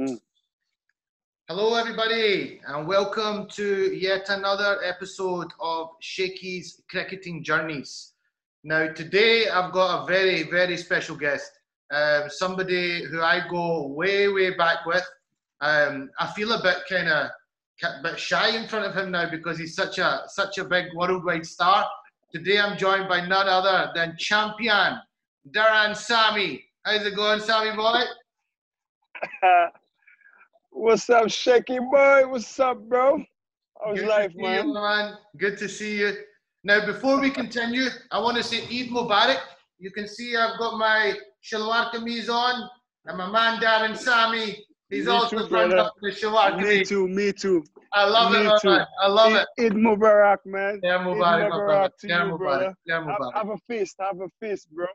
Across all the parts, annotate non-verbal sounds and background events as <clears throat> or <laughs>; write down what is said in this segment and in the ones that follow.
Mm. Hello, everybody, and welcome to yet another episode of Shakey's Cricketing Journeys. Now, today I've got a very, very special guest, um, somebody who I go way, way back with. Um, I feel a bit kind of a bit shy in front of him now because he's such a such a big worldwide star. Today I'm joined by none other than champion Darren Sammy. How's it going, Sammy boy? <laughs> What's up, Shaky boy? What's up, bro? How's Good life, man? You, man? Good to see you. Now, before we continue, I want to say Eid Mubarak. You can see I've got my Shalwar kameez on, and my man Darren Sammy, he's Me also too, brother. up the Shalwar Me too, me too. I love it, Me my too. man. I love it. Eid Mubarak, man. Yeah, Eid Mubarak, to Yeah, you, Mubarak. brother. Yeah, Have, Mubarak. have a feast, have a feast, bro.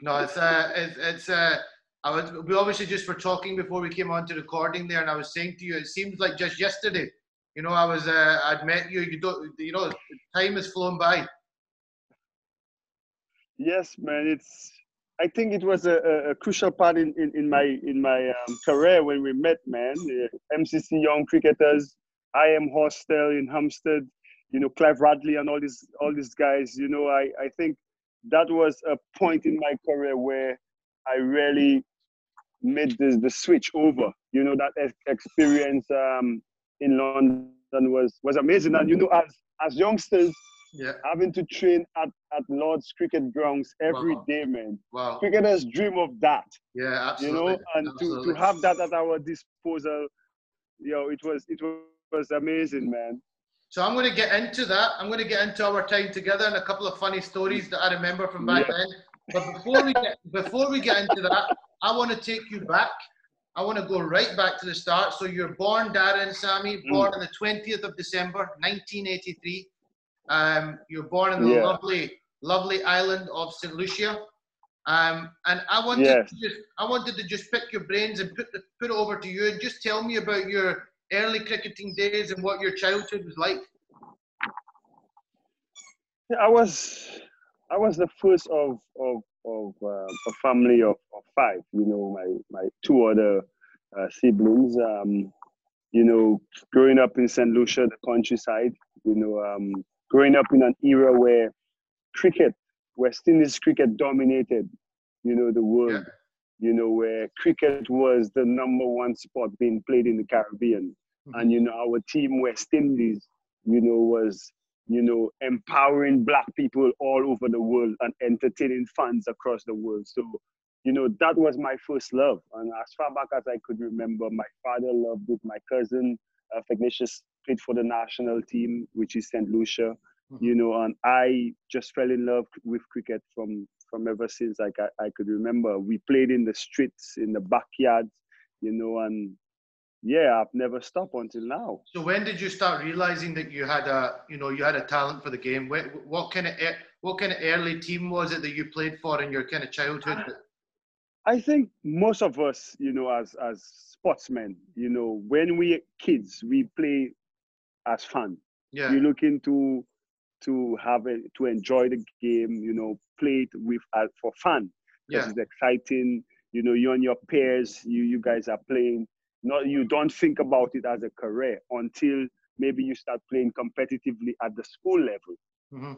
No, it's uh, it's, it's uh, I was we obviously just were talking before we came on to recording there, and I was saying to you, it seems like just yesterday. You know, I was uh, I'd met you. You don't, you know, time has flown by. Yes, man. It's. I think it was a, a, crucial part in, in, in my in my um, career when we met, man. Uh, MCC Young Cricketers, I am Hostel in Hampstead, you know, Clive Radley and all these all these guys. You know, I, I think that was a point in my career where I really made this the switch over. You know, that ex- experience um, in London was was amazing. And you know, as as youngsters, Yeah. having to train at, at Lord's cricket grounds every Wow. day, man. Wow. Cricketers dream of that, Yeah, absolutely. you know, and to, to have that at our disposal, you know, it was it was amazing, man. So I'm going to get into that. I'm going to get into our time together and a couple of funny stories that I remember from back Yeah. then. But before we get before we get into that, I want to take you back. I want to go right back to the start. So you're born, Darren Sammy, Mm. born on the 20th of December, 1983. Um, you're born in the Yeah. lovely, lovely island of St. Lucia. Um, and I wanted Yes. to just I wanted to just pick your brains and put the, put it over to you and just tell me about your early cricketing days and what your childhood was like. I was I was the first of of of uh, a family of, of five. You know, my my two other uh, siblings. Um, you know, growing up in St. Lucia, the countryside. You know, um, growing up in an era where cricket, West Indies cricket dominated. You know, the world. Yeah. You know, where cricket was the number one sport being played in the Caribbean, Mhm. and you know, our team West Indies. You know, was you know, empowering black people all over the world and entertaining fans across the world. So, you know, that was my first love. And as far back as I could remember, my father loved it. My cousin, uh, Ignatius, played for the national team, which is St. Lucia, you know, and I just fell in love with cricket from from ever since like I, I could remember. We played in the streets, in the backyard, you know, and yeah, I've never stopped until now. So when did you start realizing that you had a, you know, you had a talent for the game? What, what kind of, what kind of early team was it that you played for in your kind of childhood? I think most of us, you know, as as sportsmen, you know, when we kids, we play as fun. Yeah, You're looking to to have it to enjoy the game, you know, play it with uh, for fun because yeah, it's exciting. You know, you and your peers, you you guys are playing. Not you don't think about it as a career until maybe you start playing competitively at the school level. Hmm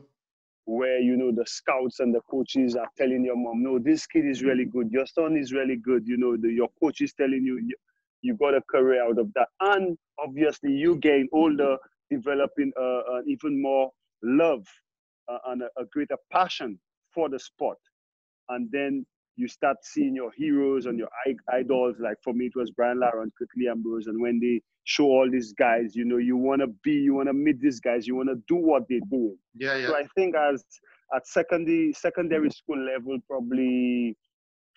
where you know the scouts and the coaches are telling your mom, no, this kid is really good, your son is really good. You know, the, your coach is telling you, you you got a career out of that, and obviously you gain older, developing uh, an even more love uh, and a, a greater passion for the sport, and then you start seeing your heroes and your idols. Like for me, it was Brian Lara and Curtly Ambrose, and when they show all these guys, you know, you want to be, you want to meet these guys, you want to do what they do. yeah, yeah. So I think as at secondary secondary school level, probably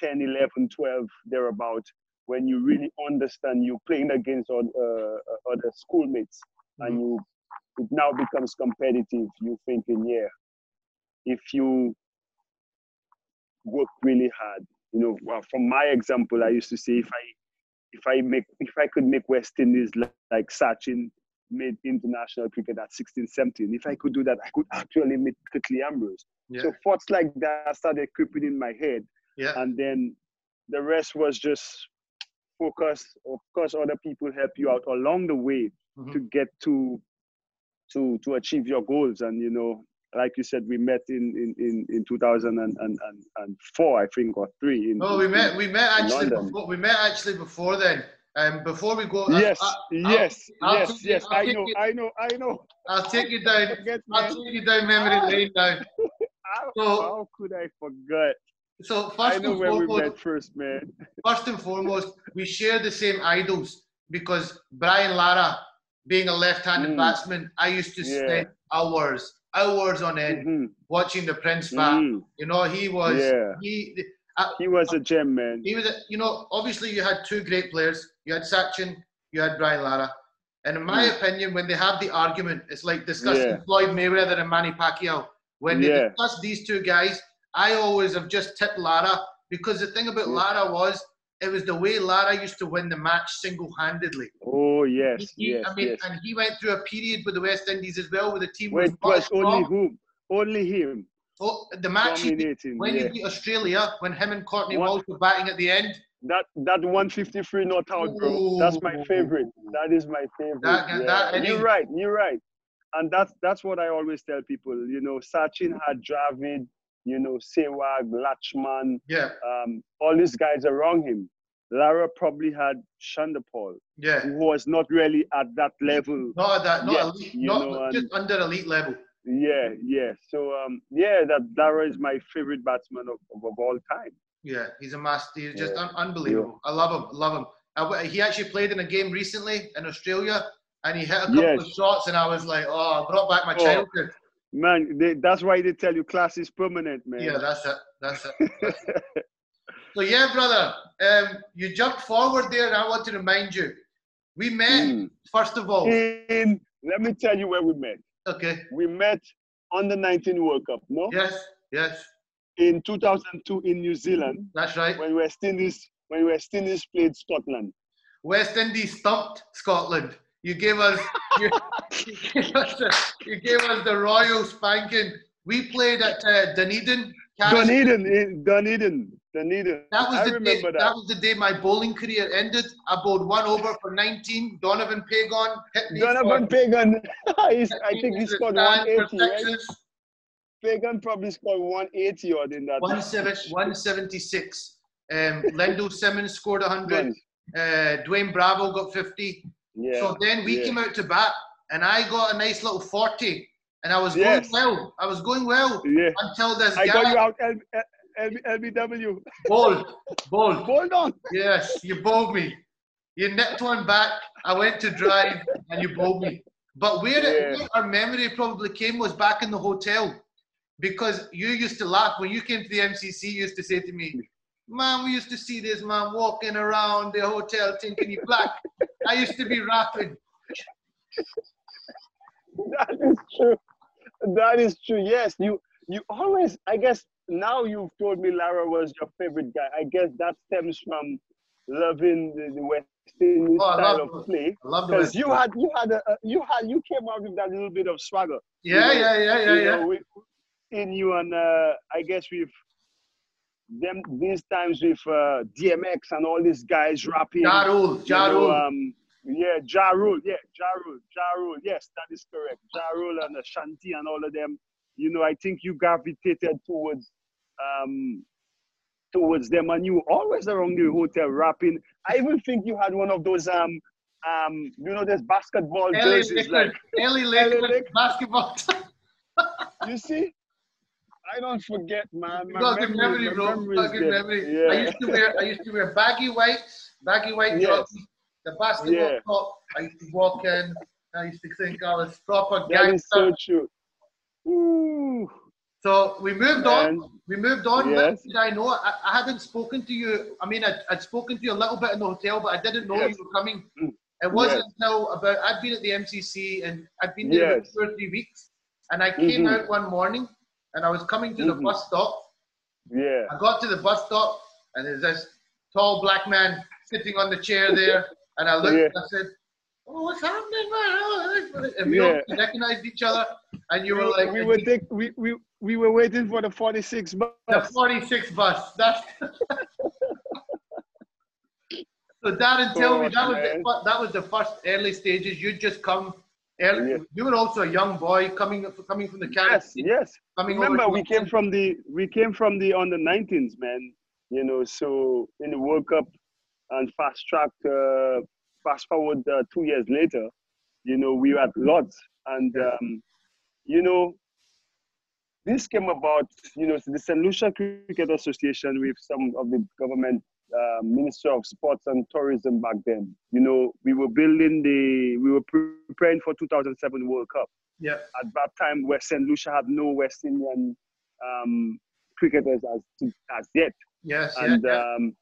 10, 11, 12, thereabout, when you really understand you're playing against all, uh, other schoolmates and you it now becomes competitive. You're thinking, yeah, if you work really hard, you know, well, from my example, I used to say if I if I make if I could make West Indies like, like Sachin made international cricket at 16, 17, if I could do that, I could actually meet Curtly Ambrose. Yeah, So thoughts like that started creeping in my head, yeah. and then the rest was just focus. Of course, other people help you out along the way Mhm. to get to to to achieve your goals. And you know, like you said, we met in in in, in 2004, I think, or three. In, No, we in- met. We met actually. Before, we met actually before then. Um, before we go, I- Yes, I, yes, I'll yes, take it- yes. I'll I know, it. I know, I know. I'll take you down. <laughs> I'll take you down memory lane now. <laughs> How, So- how could I forget? So I first know and where we foremost, met first, man. <laughs> first and foremost, we share the same idols because Brian Lara, being a left-handed Mm. batsman, I used to Yeah. spend hours, hours on end Mhm, watching the Prince bat. mhm. You know, he was Yeah. he. He was a gem, man. He was, a, you know, obviously you had two great players. You had Sachin, you had Brian Lara. And in my Mm. opinion, when they have the argument, it's like discussing Yeah. Floyd Mayweather and Manny Pacquiao. When they Yeah. discuss these two guys, I always have just tipped Lara because the thing about Yeah. Lara was it was the way Lara used to win the match single-handedly. Oh yes, He- yes, I mean, yes. and he went through a period with the West Indies as well, where the team Where was it not was only whom, only him Oh, the match he when yeah. he beat Australia, when him and Courtney What? Walsh were batting at the end. That that 153 not out, bro. That's my favorite. That is my favorite. That- yeah. that- and you're right. You're right. And that's that's what I always tell people. You know, Sachin had Dravid, you know, Sehwag, Laxman, Yeah, um, all these guys around him. Lara probably had Chanderpaul, yeah. who was not really at that level. Not at that, not Yes, elite, not know, just under elite level. Yeah, yeah. So um, yeah, that Lara is my favorite batsman of, of, of all time. Yeah, he's a master. He's just Yeah. un- unbelievable. I love him. I love him. I he actually played in a game recently in Australia, and he hit a couple Yes. of shots, and I was like, "Oh, I brought back my Oh, childhood." Man, they, that's why they tell you class is permanent, man. Yeah, that's it. That's it. That's <laughs> it. so yeah, brother, um, you jumped forward there, and I want to remind you, we met Mm. first of all. In, let me tell you where we met. Okay. We met on the 19 World Cup, no? Yes. Yes. In 2002 in New Zealand, That's right. when West Indies when West Indies played Scotland. West Indies stumped Scotland. You gave us, you, you gave us, the, you gave us the royal spanking. We played at uh, Dunedin. Caris- Dunedin, Dunedin, Dunedin. That was I the day. That. that. was the day my bowling career ended. I bowled one over for 19. Donovan Pagon hit me. Donovan Pagon, <laughs> I think he scored 180, right? Pagon probably scored 180 odd in that. 170 176. Um, Lendl Simmons scored 100. Uh, Dwayne Bravo got 50. Yeah. So then we yeah. came out to bat, and I got a nice little 40. And I was Yes. going well. I was going well yeah. until this I got guy you out L, L, LBW. bowled. Bowled. Hold on. Yes, you bowled me. You nipped one back. I went to drive, and you bowled me. But where, it, where our memory probably came was back in the hotel, because you used to laugh when you came to the MCC. You used to say to me, "Man, we used to see this man walking around the hotel thinking he black." I used to be rapping. That is true. That is true. Yes, you you always. I guess now you've told me Lara was your favorite guy. I guess that stems from loving the, the West Indian Oh, style of play. I love the Because you had you had a, you had you came out with that little bit of swagger. Yeah, you know, yeah, yeah, yeah, yeah. know, in you and uh, I guess with them these times with uh, DMX and all these guys rapping. Ja Rule, you know, um, yeah, Ja Rule, yeah, Ja Rule, Ja Rule, yes, that is correct. Ja Rule and Ashanti and all of them. You know, I think you gravitated towards um towards them and you were always around the hotel rapping. I even think you had one of those um um you know there's basketball jerseys like <laughs> Lakers Lakers. basketball. <laughs> you see? I don't forget, man. My got good memory, bro. got good memory. I used to wear I used to wear baggy whites, baggy white Yes. the basketball Yeah. top. I used to walk in. I used to think I was proper gangster. That is so true. Ooh, So we moved man. on. We moved on. Yes. Did I know? I, I hadn't spoken to you. I mean, I'd, I'd spoken to you a little bit in the hotel, but I didn't know Yes. you were coming. Mm. It wasn't Yes. until about I'd been at the MCC and I'd been there Yes. two or three weeks, and I came Mhm. out one morning and I was coming to the Mhm. bus stop. Yeah. I got to the bus stop and there's this tall black man sitting on the chair there, <laughs> and I looked Yeah. and I said, "Oh, what's happening, man?" And we all recognized each other, and you we, were like, we were take, we, we, we were waiting for the 46 bus. the 46 bus. That's so <laughs> So Darren, tell me Oh, that was the, that was the first early stages. You'd just come. Early, Yeah. You were also a young boy coming coming from the Caribbean. Yes, yes. Coming Remember, we came from the we came from the on the 19s, man. You know, so in the World Cup and fast track, uh, fast forward uh, two years later, you know, we were at Lords, and um, you know, this came about. You know, the St. Lucia Cricket Association with some of the government uh, Minister of Sports and Tourism back then. You know, we were building the, we were preparing for 2007 World Cup Yeah. at that time West St. Lucia had no West Indian um, cricketers as as yet. Yes. And yeah, yeah. um,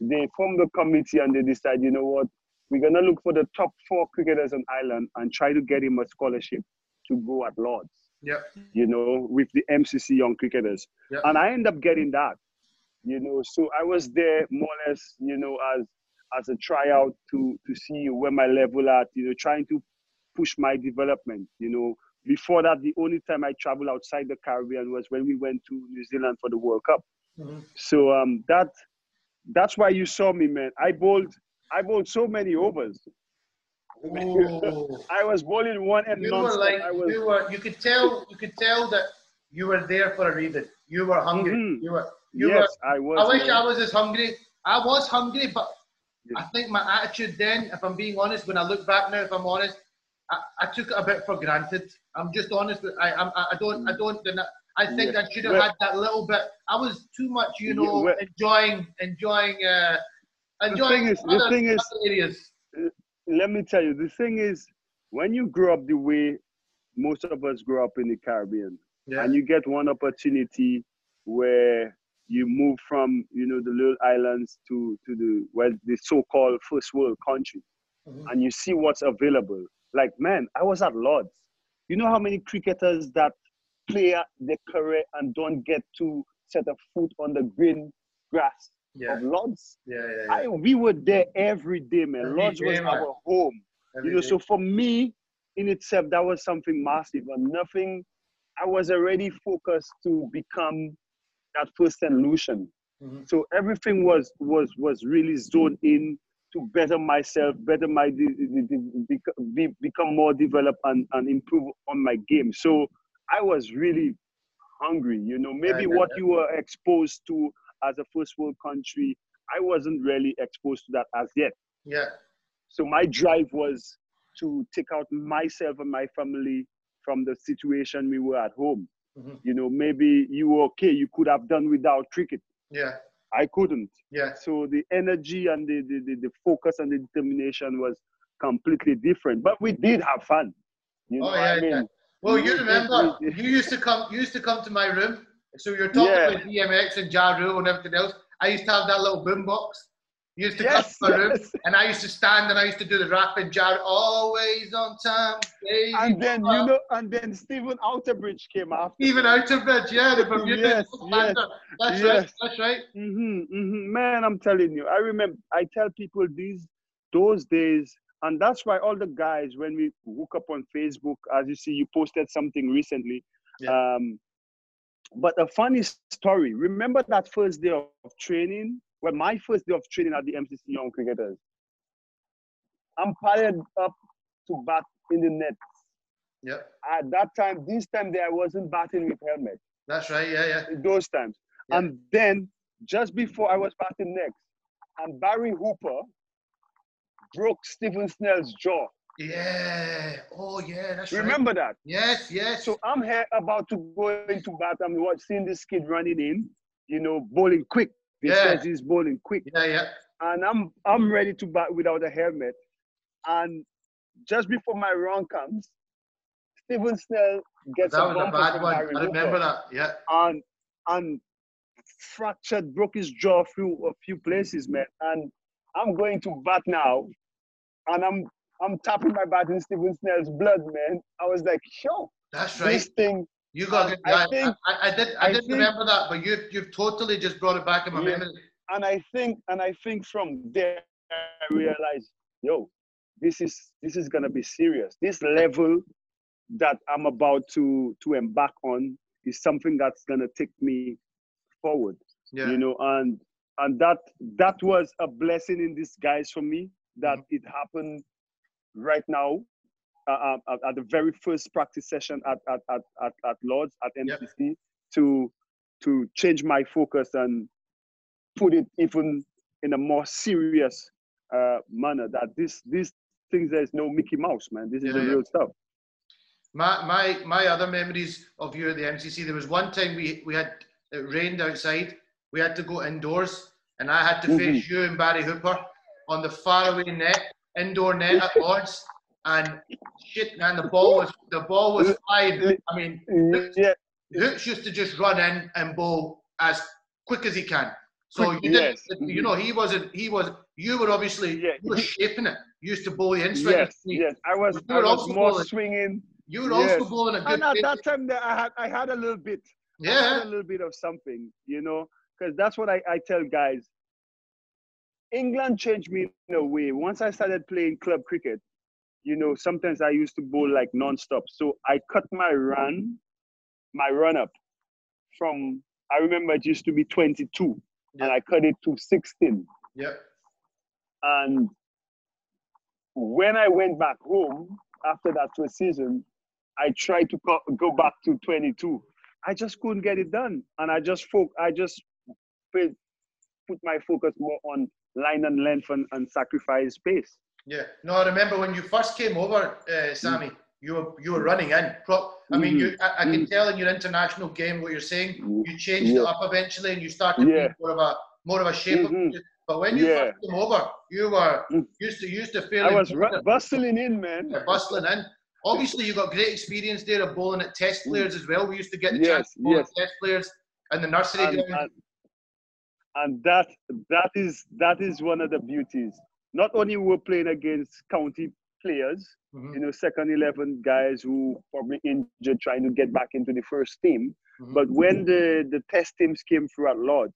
they formed a committee and they decided, you know what, we're gonna look for the top four cricketers on island and try to get him a scholarship to go at Lords. yeah. You know, with the MCC young cricketers, Yeah. and I end up getting that. You know, so I was there more or less, you know, as as a tryout to to see where my level at. You know, trying to push my development. You know, before that, the only time I traveled outside the Caribbean was when we went to New Zealand for the World Cup. Mhm. So um, that that's why you saw me, man. I bowled I bowled so many overs. <laughs> I was bowling one and you were like I was you were you could tell you could tell that you were there for a reason. You were hungry. Mhm. You were you yes, were I was. I wish man. I was as hungry. I was hungry, but. I think my attitude then, if I'm being honest, when I look back now, if I'm honest, I, I took it a bit for granted. I'm just honest. With, I, I'm, I don't, I don't, I think. I should have Well- had that little bit. I was too much, you know, well- enjoying, enjoying, uh, enjoying thing is- the other, thing is- areas. let me tell you, the thing is, when you grow up the way most of us grow up in the Caribbean, Yeah. and you get one opportunity where you move from, you know, the little islands to to the well, the so-called first world country, Mhm. and you see what's available. Like, man, I was at Lords. You know how many cricketers that play their career and don't get to set a foot on the green grass Yeah. of Lords? Yeah, yeah, yeah. I, we were there every day, man. Every Lodge was man. our home. Every you know, day. so for me, in itself, that was something massive and nothing. I was already focused to become that first St. Lucian. Mhm. So everything was was was really zoned in to better myself, better my be, become more developed and, and improve on my game. So I was really hungry. You know, maybe yeah, what yeah. you were exposed to as a first world country, I wasn't really exposed to that as yet. yeah. So my drive was to take out myself and my family from the situation we were at home. Mhm. You know, maybe you were okay, you could have done without cricket. Yeah. I couldn't. Yeah. So the energy and the, the, the, the focus and the determination was completely different. But we did have fun. You know, Oh, yeah, I mean, yeah. Well, you remember you used to come. You used to come to my room. So you're talking Yeah. about DMX and Ja Rule and everything else. I used to have that little boom You used to Yes, come to my room, and I used to stand and I used to do the rap and Ja always on time. And then you know, and then Stephen Outerbridge came after. even Outerbridge, yeah, the Bermuda. Yes, yes, That's right. That's right. hmm hmm Man, I'm telling you, I remember. I tell people these those days, and that's why all the guys, when we hook up on Facebook, as you see, you posted something recently. Yeah. Um, but a funny story. Remember that first day of training? Well, my first day of training at the MCC Young Cricketers. I'm fired up to bat in the net. Yeah, At that time, this time there, I wasn't batting with helmet that's right. Yeah, yeah. those times. Yeah. And then just before I was batting next, and Barry Hooper broke Stephen Snell's jaw. Yeah. Oh, yeah. That's right. Remember that? Yes, yes. So I'm here about to go into bat. I'm watching this kid running in, you know, bowling quick. He Yeah. says he's bowling quick. yeah, yeah. And I'm I'm ready to bat without a helmet. And just before my run comes, Stephen Snell gets That a was a bad one. I remember that. Yeah. and and fractured, broke his jaw through a few places, man. And I'm going to bat now, and I'm I'm tapping my bat in Stephen Snell's blood, man. I was like, yo, That's right. this thing. You got it. I I, think- I, I did. I, I didn't think- remember that, but you've you've totally just brought it back in my Yeah. memory. And I think, and I think from there, I realized, yo, this is this is gonna be serious. This level that I'm about to to embark on is something that's gonna take me forward. Yeah. you know and and that that was a blessing in disguise for me that Mm-hmm. it happened right now uh, um, at, at the very first practice session at at at at, at Lords at Yep. MCC to to change my focus and put it even in a more serious uh, manner that this this things there's no Mickey Mouse man this is Yeah, the yeah. real stuff My my my other memories of you at the MCC. There was one time we we had it rained outside. We had to go indoors, and I had to Mhm. face you and Barry Hooper on the faraway net, indoor net at <laughs> Lords. And shit, man, the ball was the ball was flying. I mean, yeah Hoops used to just run in and bowl as quick as he can. So you didn't, you know, he wasn't. He was. You were obviously. Yeah. You were shaping it. You used to bowl the inside. yes yes I was You I was also more bowling- swinging You were also bowling a good. and at pace. that time there I had I had a little bit yeah. a little bit of something, you know, because that's what I, I tell guys. England changed me in a way. Once I started playing club cricket, you know, sometimes I used to bowl like non-stop. So I cut my run, my run up from, I remember it used to be 22 and I cut it to 16. Yeah. And when I went back home after that first season, I tried to co- go back to 22. I just couldn't get it done, and I just fo- I just put, put my focus more on line and length and, and sacrifice space. Yeah. No, I remember when you first came over, uh, Sammy. You were you were running in. Pro- I mean, you. I, I can tell in your international game what you're saying. You changed it up eventually, and you started Yeah. more of a more of a shape. Mhm. But when you Yeah. first came over, you were Mm. used to used to feel I was ru- bustling in, man. They're bustling in. Obviously, you got great experience there of bowling at test players as well. We used to get the Yes, chance to bowl yes. at test players and the nursery and, ground. and, and that that is that is one of the beauties. Not only we're playing against county players, Mhm, you know, second eleven guys who probably injured trying to get back into the first team. mhm. But when the the test teams came through at Lords,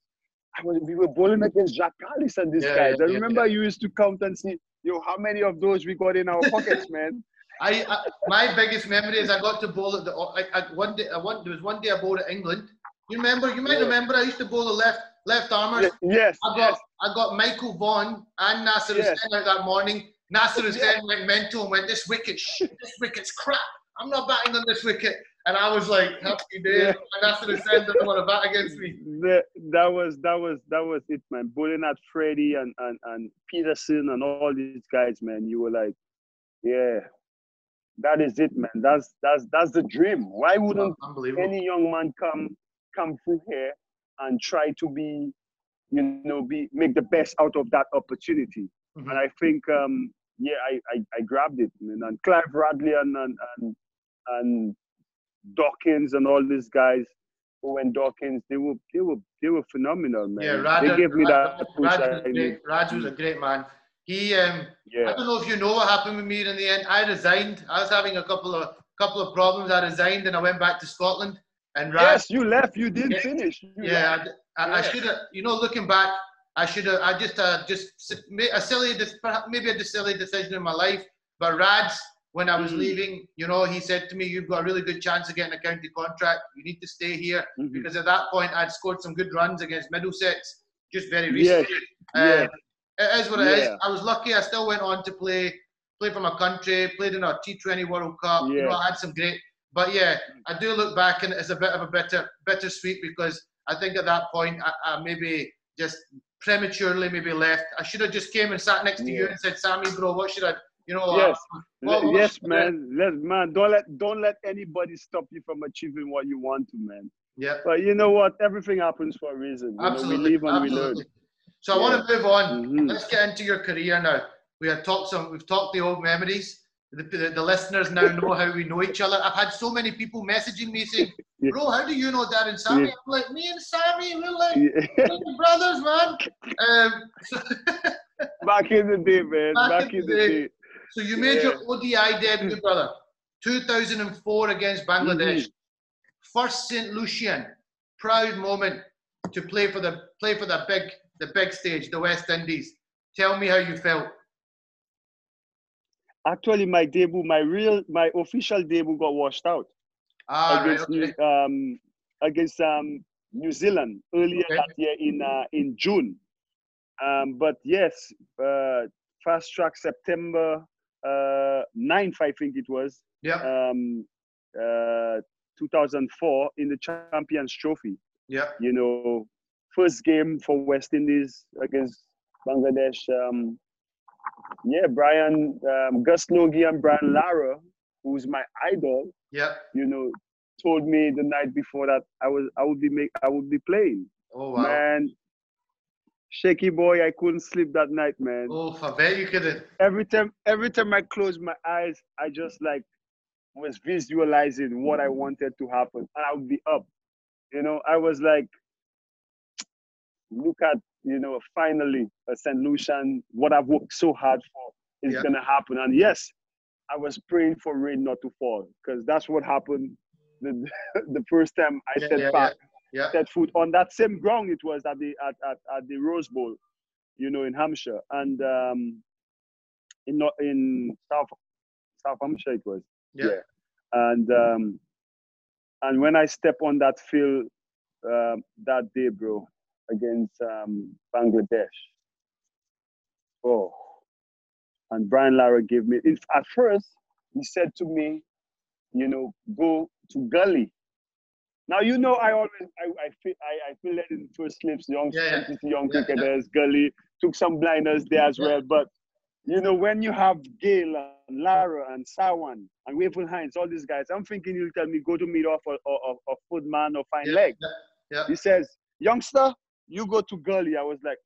I was we were bowling against Jacques Kallis and these Yeah, guys. yeah, I yeah, remember I used to count and see, yo, how many of those we got in our pockets, <laughs> man. I, I my biggest memory is I got to bowl at the I, I, one day. I one, there was one day I bowled at England. You remember? You might Yeah. remember. I used to bowl the left left armers. Yes, I got yes, I got Michael Vaughan and Nasser Yes. Hussain out that morning. Nasser Hussain Yeah. went mental and went, "This wicket, shit, <laughs> this wicket's crap. I'm not batting on this wicket." And I was like, "Happy day." Yeah. And Nasser Hussain doesn't want to bat against me. The- that was that was that was it, man. Bowling at Freddie and, and and Pietersen and all these guys, man. You were like, yeah, that is it, man. That's that's that's the dream. Why wouldn't any young man come come through here and try to be, you know, be make the best out of that opportunity? Mhm. And I think, um, yeah, I, I I grabbed it, man. And Clive Radley and and and, and Dawkins and all these guys. Owen Dawkins, they were they were they were phenomenal, man. Yeah, Rad, they gave me Rad, that push. Raj I was, great. Raj was a great man. He, um, I don't know if you know what happened with me in the end. I resigned. I was having a couple of couple of problems. I resigned and I went back to Scotland. And Raj, yes, you left. You didn't Yeah. finish. You yeah, left. I, I, I should have. You know, looking back, I should have. I just, uh, just made a silly, maybe a silly decision in my life. But Rads, when I was Mhm. leaving, you know, he said to me, "You've got a really good chance of getting a county contract. You need to stay here." Mhm. because at that point I'd scored some good runs against Middlesex just very recently. yes. Uh, it is what it is. Yeah. I was lucky. I still went on to play play for my country, played in a T20 World Cup. You know, Yeah. I had some great. But yeah, I do look back and it's a bit of a bitter bittersweet because I think at that point I, I maybe just prematurely maybe left. I should have just came and sat next to you and said, "Sammy, bro, what should I?" You know, Yes. uh, what- what yes, should I do?" man. Let man don't let don't let anybody stop you from achieving what you want to, man. Yeah. But you know what? Everything happens for a reason. Absolutely. know, we live and we learn. absolutely. So I want to move on. Mhm. Let's get into your career now. We have talked some. We've talked the old memories. The, the, the listeners now know how we know each other. I've had so many people messaging me saying, "Bro, how do you know and Sammy?" Yeah. I'm like, "Me and Sammy, we're like Yeah. we're brothers, man." Um, so, <laughs> Back in the day, man. Back, in the day. so you made your Yeah. ODI debut, brother, 2004 against Bangladesh. Mhm. First St. Lucian, proud moment to play for the play for the big the big stage, the West Indies. Tell me how you felt. Actually, my debut, my real, my official debut got washed out Ah, right, against okay. New, um against um New Zealand earlier Okay. that year in uh, in June. Um, but yes, uh, fast track September uh, 9th, I think it was. Yeah. Um, uh, 2004 in the Champions Trophy. Yeah. You know, first game for West Indies against Bangladesh. Um, yeah, Brian um, Gus Logie and Brian Lara, who's my idol. Yeah. You know, told me the night before that I was I would be make I would be playing. Oh wow. Man, shaky boy, I couldn't sleep that night, man. Oh, I bet you couldn't. Every time, every time I closed my eyes, I just like was visualizing what I wanted to happen, and I would be up. You know, I was like, look at you know, finally, a St. Lucian, what I've worked so hard for is Yeah. gonna happen. And yes, I was praying for rain not to fall because that's what happened the, <laughs> the first time I Yeah, set yeah, back Yeah. set foot on that same ground it was at the at, at, at the Rose Bowl, you know, in Hampshire and um, in in South South Hampshire it was, Yeah. and um, and when I step on that field um, that day, bro, against um, Bangladesh, oh, and Brian Lara gave me. At first, he said to me, you know, go to Gully. Now you know I always I I feel I, I feel that in first slips young Yeah, yeah. young Yeah, yeah. cricketers Gully took some blinders there as Yeah. well but you know when you have Gayle and Lara and Sarwan and Wavell Hinds all these guys I'm thinking you'll tell me go to meet off a, a, a, a footman or find Yeah, leg yeah. he says youngster you go to Gully I was like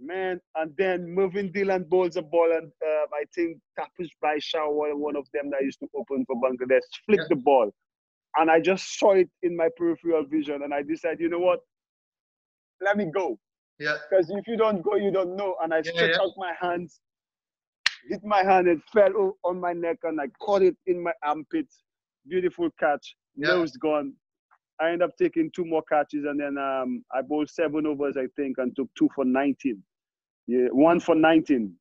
man and then Mervyn Dillon bowls a ball and uh, I think Tapash Baisya one one of them that used to open for Bangladesh flicked Yeah. the ball and I just saw it in my peripheral vision, and I decided, you know what? Let me go, Yeah. because if you don't go, you don't know. And I Yeah, stretched yeah. out my hands, hit my hand, it fell on my neck, and I caught it in my armpit. Beautiful catch, Yeah. nose gone. I ended up taking two more catches, and then um, I bowled seven overs, I think, and took two for 19. Yeah, one for 19.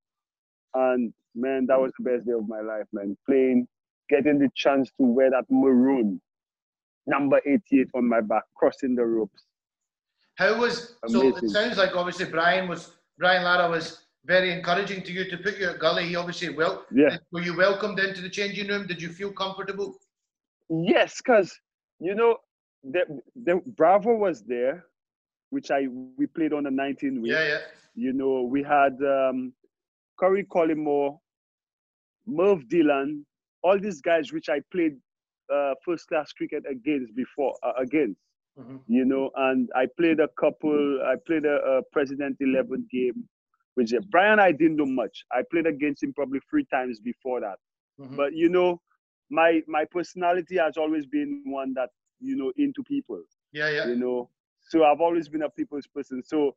And man, that was the best day of my life, man. Playing, getting the chance to wear that maroon number 88 on my back, crossing the ropes. How was so? It sounds like obviously Brian was Brian Lara was very encouraging to you to put you at Gully. He obviously well. Yeah. Were you welcomed into the changing room? Did you feel comfortable? Yes, because you know, the, the Bravo was there, which I we played on the 19 week. Yeah, yeah. You know, we had um, Corey Collymore, Merv Dillon, all these guys which I played uh, first class cricket against before uh, against. Mhm. You know, and I played a couple. I played a, a President 11 game, with uh, Brian I didn't do much. I played against him probably three times before that. Mhm. But you know, my my personality has always been one that you know into people yeah, yeah. you know. So I've always been a people's person. So,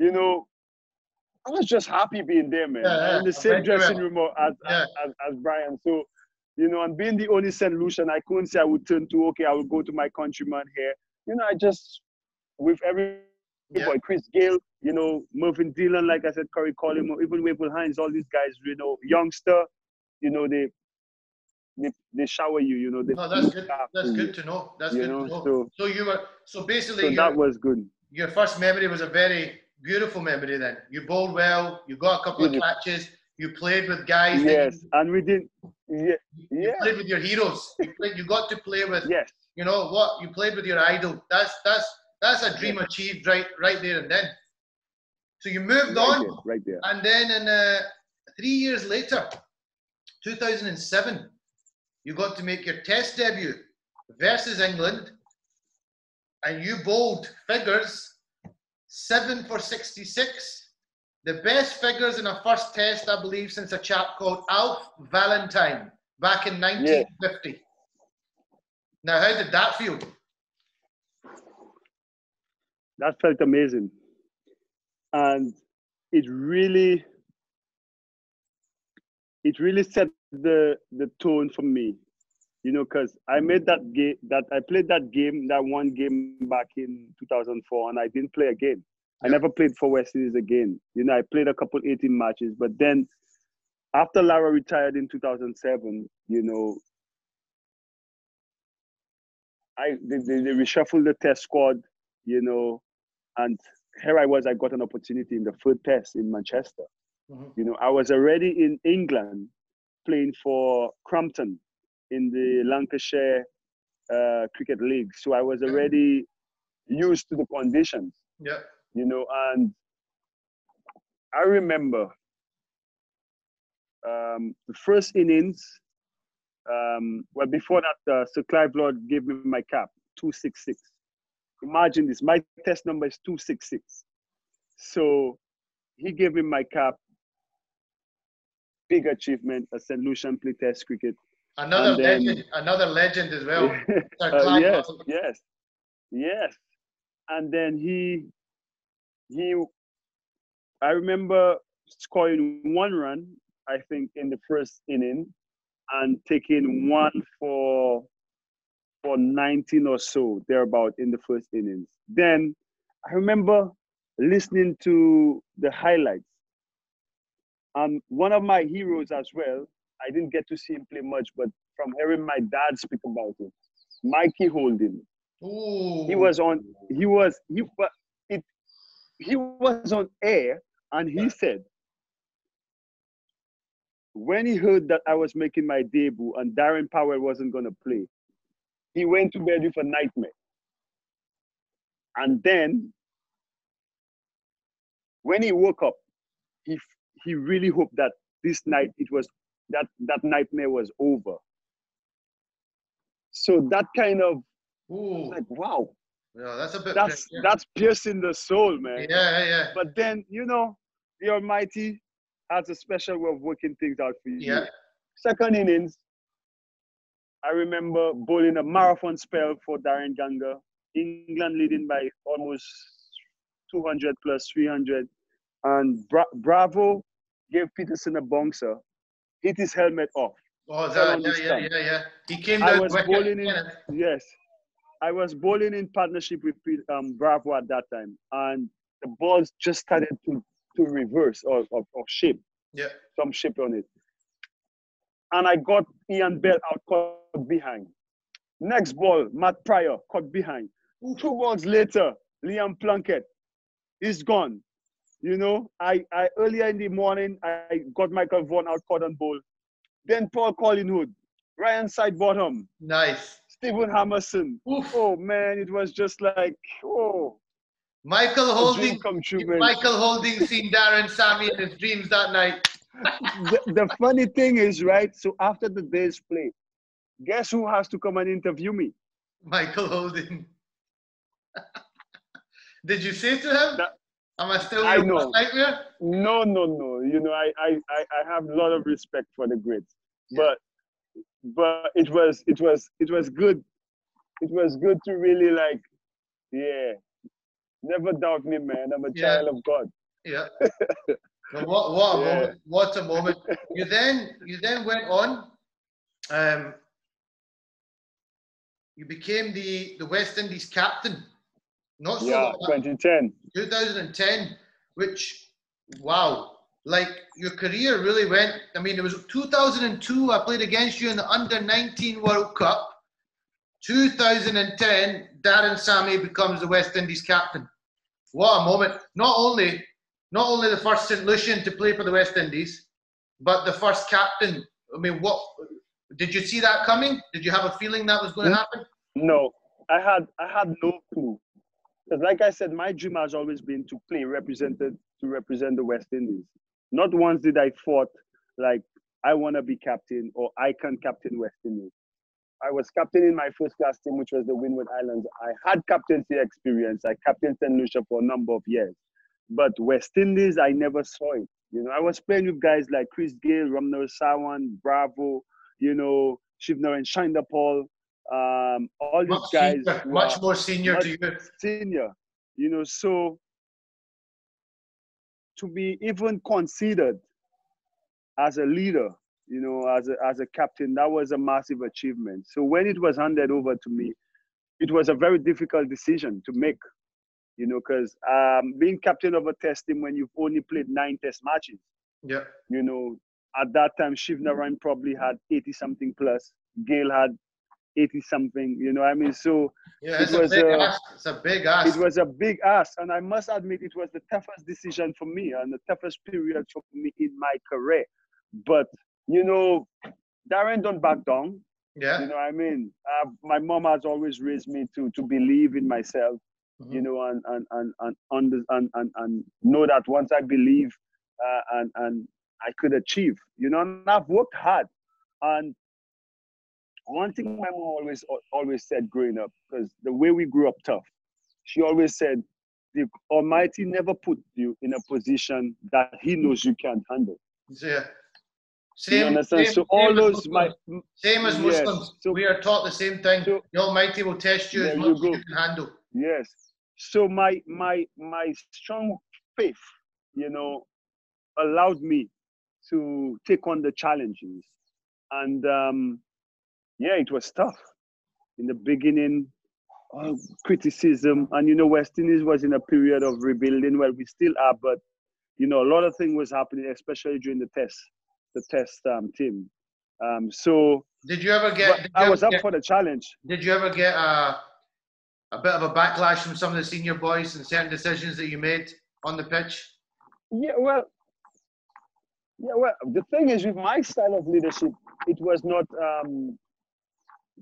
you know, I was just happy being there, man. Yeah, yeah. In the same dressing room as, Yeah. as, as, as Brian. So, you know, and being the only St. Lucian, I couldn't say I would turn to, okay, I will go to my countryman here. You know, I just, with every Yeah. boy, Chris Gayle, you know, Mervyn Dillon, like I said, Corey Collymore, even Wavell Hinds, all these guys, you know, youngster, you know, they, they, they shower you, you know. No, that's good. That's good to know. That's good know, to know. so, So you were so basically so your, that was good. your first memory was a very beautiful memory. Then you bowled well. You got a couple of catches. You played with guys. Yes, you- and we didn't. Yeah, You, yeah. played with your heroes. You, played, you got to play with. yes, You know what? You played with your idol. That's that's that's a dream achieved right right there and then. So you moved right on. there, right there. And then in uh, three years later, 2007, you got to make your test debut versus England, and you bowled figures seven for 66. The best figures in a first test, I believe, since a chap called Alf Valentine back in 1950. Now, how did that feel? That felt amazing, and it really, it really set the the tone for me. You know, because I made that game, that I played that game, that one game back in 2004, and I didn't play again. I never played for West Indies again. You know, I played a couple 18 matches, but then after Lara retired in 2007, you know, I they, they, they reshuffled the test squad, you know, and here I was, I got an opportunity in the third test in Manchester. Mhm. You know, I was already in England playing for Crampton in the Lancashire uh, Cricket League. So I was already used to the conditions, Yeah. you know, and I remember um, the first innings. Um, well, before that, uh, Sir Clive Lloyd gave me my cap, 266. Imagine this, my test number is 266. So he gave me my cap. Big achievement at St. Lucian play test cricket. Another And then- legend, another legend as well. <laughs> Uh, yes, yes, yes. And then he, he, I remember scoring one run, I think, in the first inning, and taking one for for 19 or so thereabout in the first innings. Then I remember listening to the highlights. And one of my heroes as well, I didn't get to see him play much, but from hearing my dad speak about him, Mikey Holding. Ooh. He was on. He was. He but it. He was on air, and he said, when he heard that I was making my debut and Darren Powell wasn't going to play, he went to bed with a nightmare. And then, when he woke up, he he really hoped that this night it was that that nightmare was over. So that kind of Ooh. like wow, Yeah, that's a bit. that's yeah. that's piercing the soul, man. yeah, yeah, But then you know, the Almighty has a special way of working things out for you. yeah. Second innings, I remember bowling a marathon spell for Darren Ganga. England leading by almost 200 plus 300, and Bra- Bravo gave Pietersen a bouncer, hit his helmet off. Oh, that, yeah, yeah, yeah, yeah. He came I was bowling in-. Yes. I was bowling in partnership with um, Bravo at that time, and the balls just started to, to reverse or, or, or shape, Yeah. some shape on it. And I got Ian Bell out caught behind. Next ball, Matt Prior caught behind. Two balls later, Liam Plunkett is gone. You know, I, I earlier in the morning I got Michael Vaughan out caught on bowl. Then Paul Collingwood, Ryan Sidebottom, Nice. Stephen Harmison. Oof. Oh man, it was just like oh, Michael Holding. come true, man. Michael Holding seen Darren Sammy in his dreams that night. <laughs> the, the funny thing is, right? So after the day's play, guess who has to come and interview me? Michael Holding. <laughs> Did you say to him, That- Am I still I know. nightmare? No, no, no. You know, I I, I, have a lot of respect for the greats, but but it was it was it was good. It was good to really like, yeah. Never doubt me, man. I'm a Yeah. child of God. Yeah. <laughs> What what a Yeah. moment! What a moment! You then you then went on. Um, you became the the West Indies captain. Not so Yeah, long 2010. 2010, which wow, like your career really went. I mean, it was 2002. I played against you in the Under 19 World Cup. 2010, Darren Sammy becomes the West Indies captain. What a moment! Not only not only the first St. Lucian to play for the West Indies, but the first captain. I mean, what did you see that coming? Did you have a feeling that was going to Hmm? happen? No, I had I had no clue. Because like I said, my dream has always been to play represented to represent the West Indies. Not once did I thought like I want to be captain or I can captain West Indies. I was captain in my first class team, which was the Windward Islands. I had captaincy experience. I captained St. Lucia for a number of years. But West Indies, I never saw it. You know, I was playing with guys like Chris Gayle, Ramnaresh Sarwan, Bravo, you know, Shivnarine Chanderpaul, um, all these guys senior, much more senior much- to you. senior, you know, so to be even considered as a leader, you know, as a, as a captain, that was a massive achievement. So when it was handed over to me, it was a very difficult decision to make, you know, because um, being captain of a test team when you've only played nine test matches, Yeah. you know, at that time, Shivnarine probably had 80 something plus. Gayle had 80 something, you know I mean? So yeah, it was a big a, ask. it's a big ask. It was a big ask. And I must admit, it was the toughest decision for me and the toughest period for me in my career. But, you know, Darren don't back down. Yeah. You know what I mean? Uh, my mom has always raised me to to believe in myself, mm-hmm. you know, and and and and, under, and and and know that once I believe uh, and and I could achieve, you know, and I've worked hard. And one thing my mom always always said growing up, because the way we grew up tough, she always said, the Almighty never put you in a position that He knows you can't handle. Yeah. Same, you? Same, so all those my same as Muslims, yes. so, we are taught the same thing. So, the Almighty will test you as much you as you can handle. Yes. So my my my strong faith, you know, allowed me to take on the challenges, and um, yeah, it was tough in the beginning. Oh, criticism, and you know, West Indies was in a period of rebuilding. Well, we still are, but you know, a lot of things was happening, especially during the test the test um, team. Um, so did you ever get? I was up get, for the challenge. Did you ever get a a bit of a backlash from some of the senior boys and certain decisions that you made on the pitch? Yeah, well, yeah, well. The thing is, with my style of leadership, it was not. Um,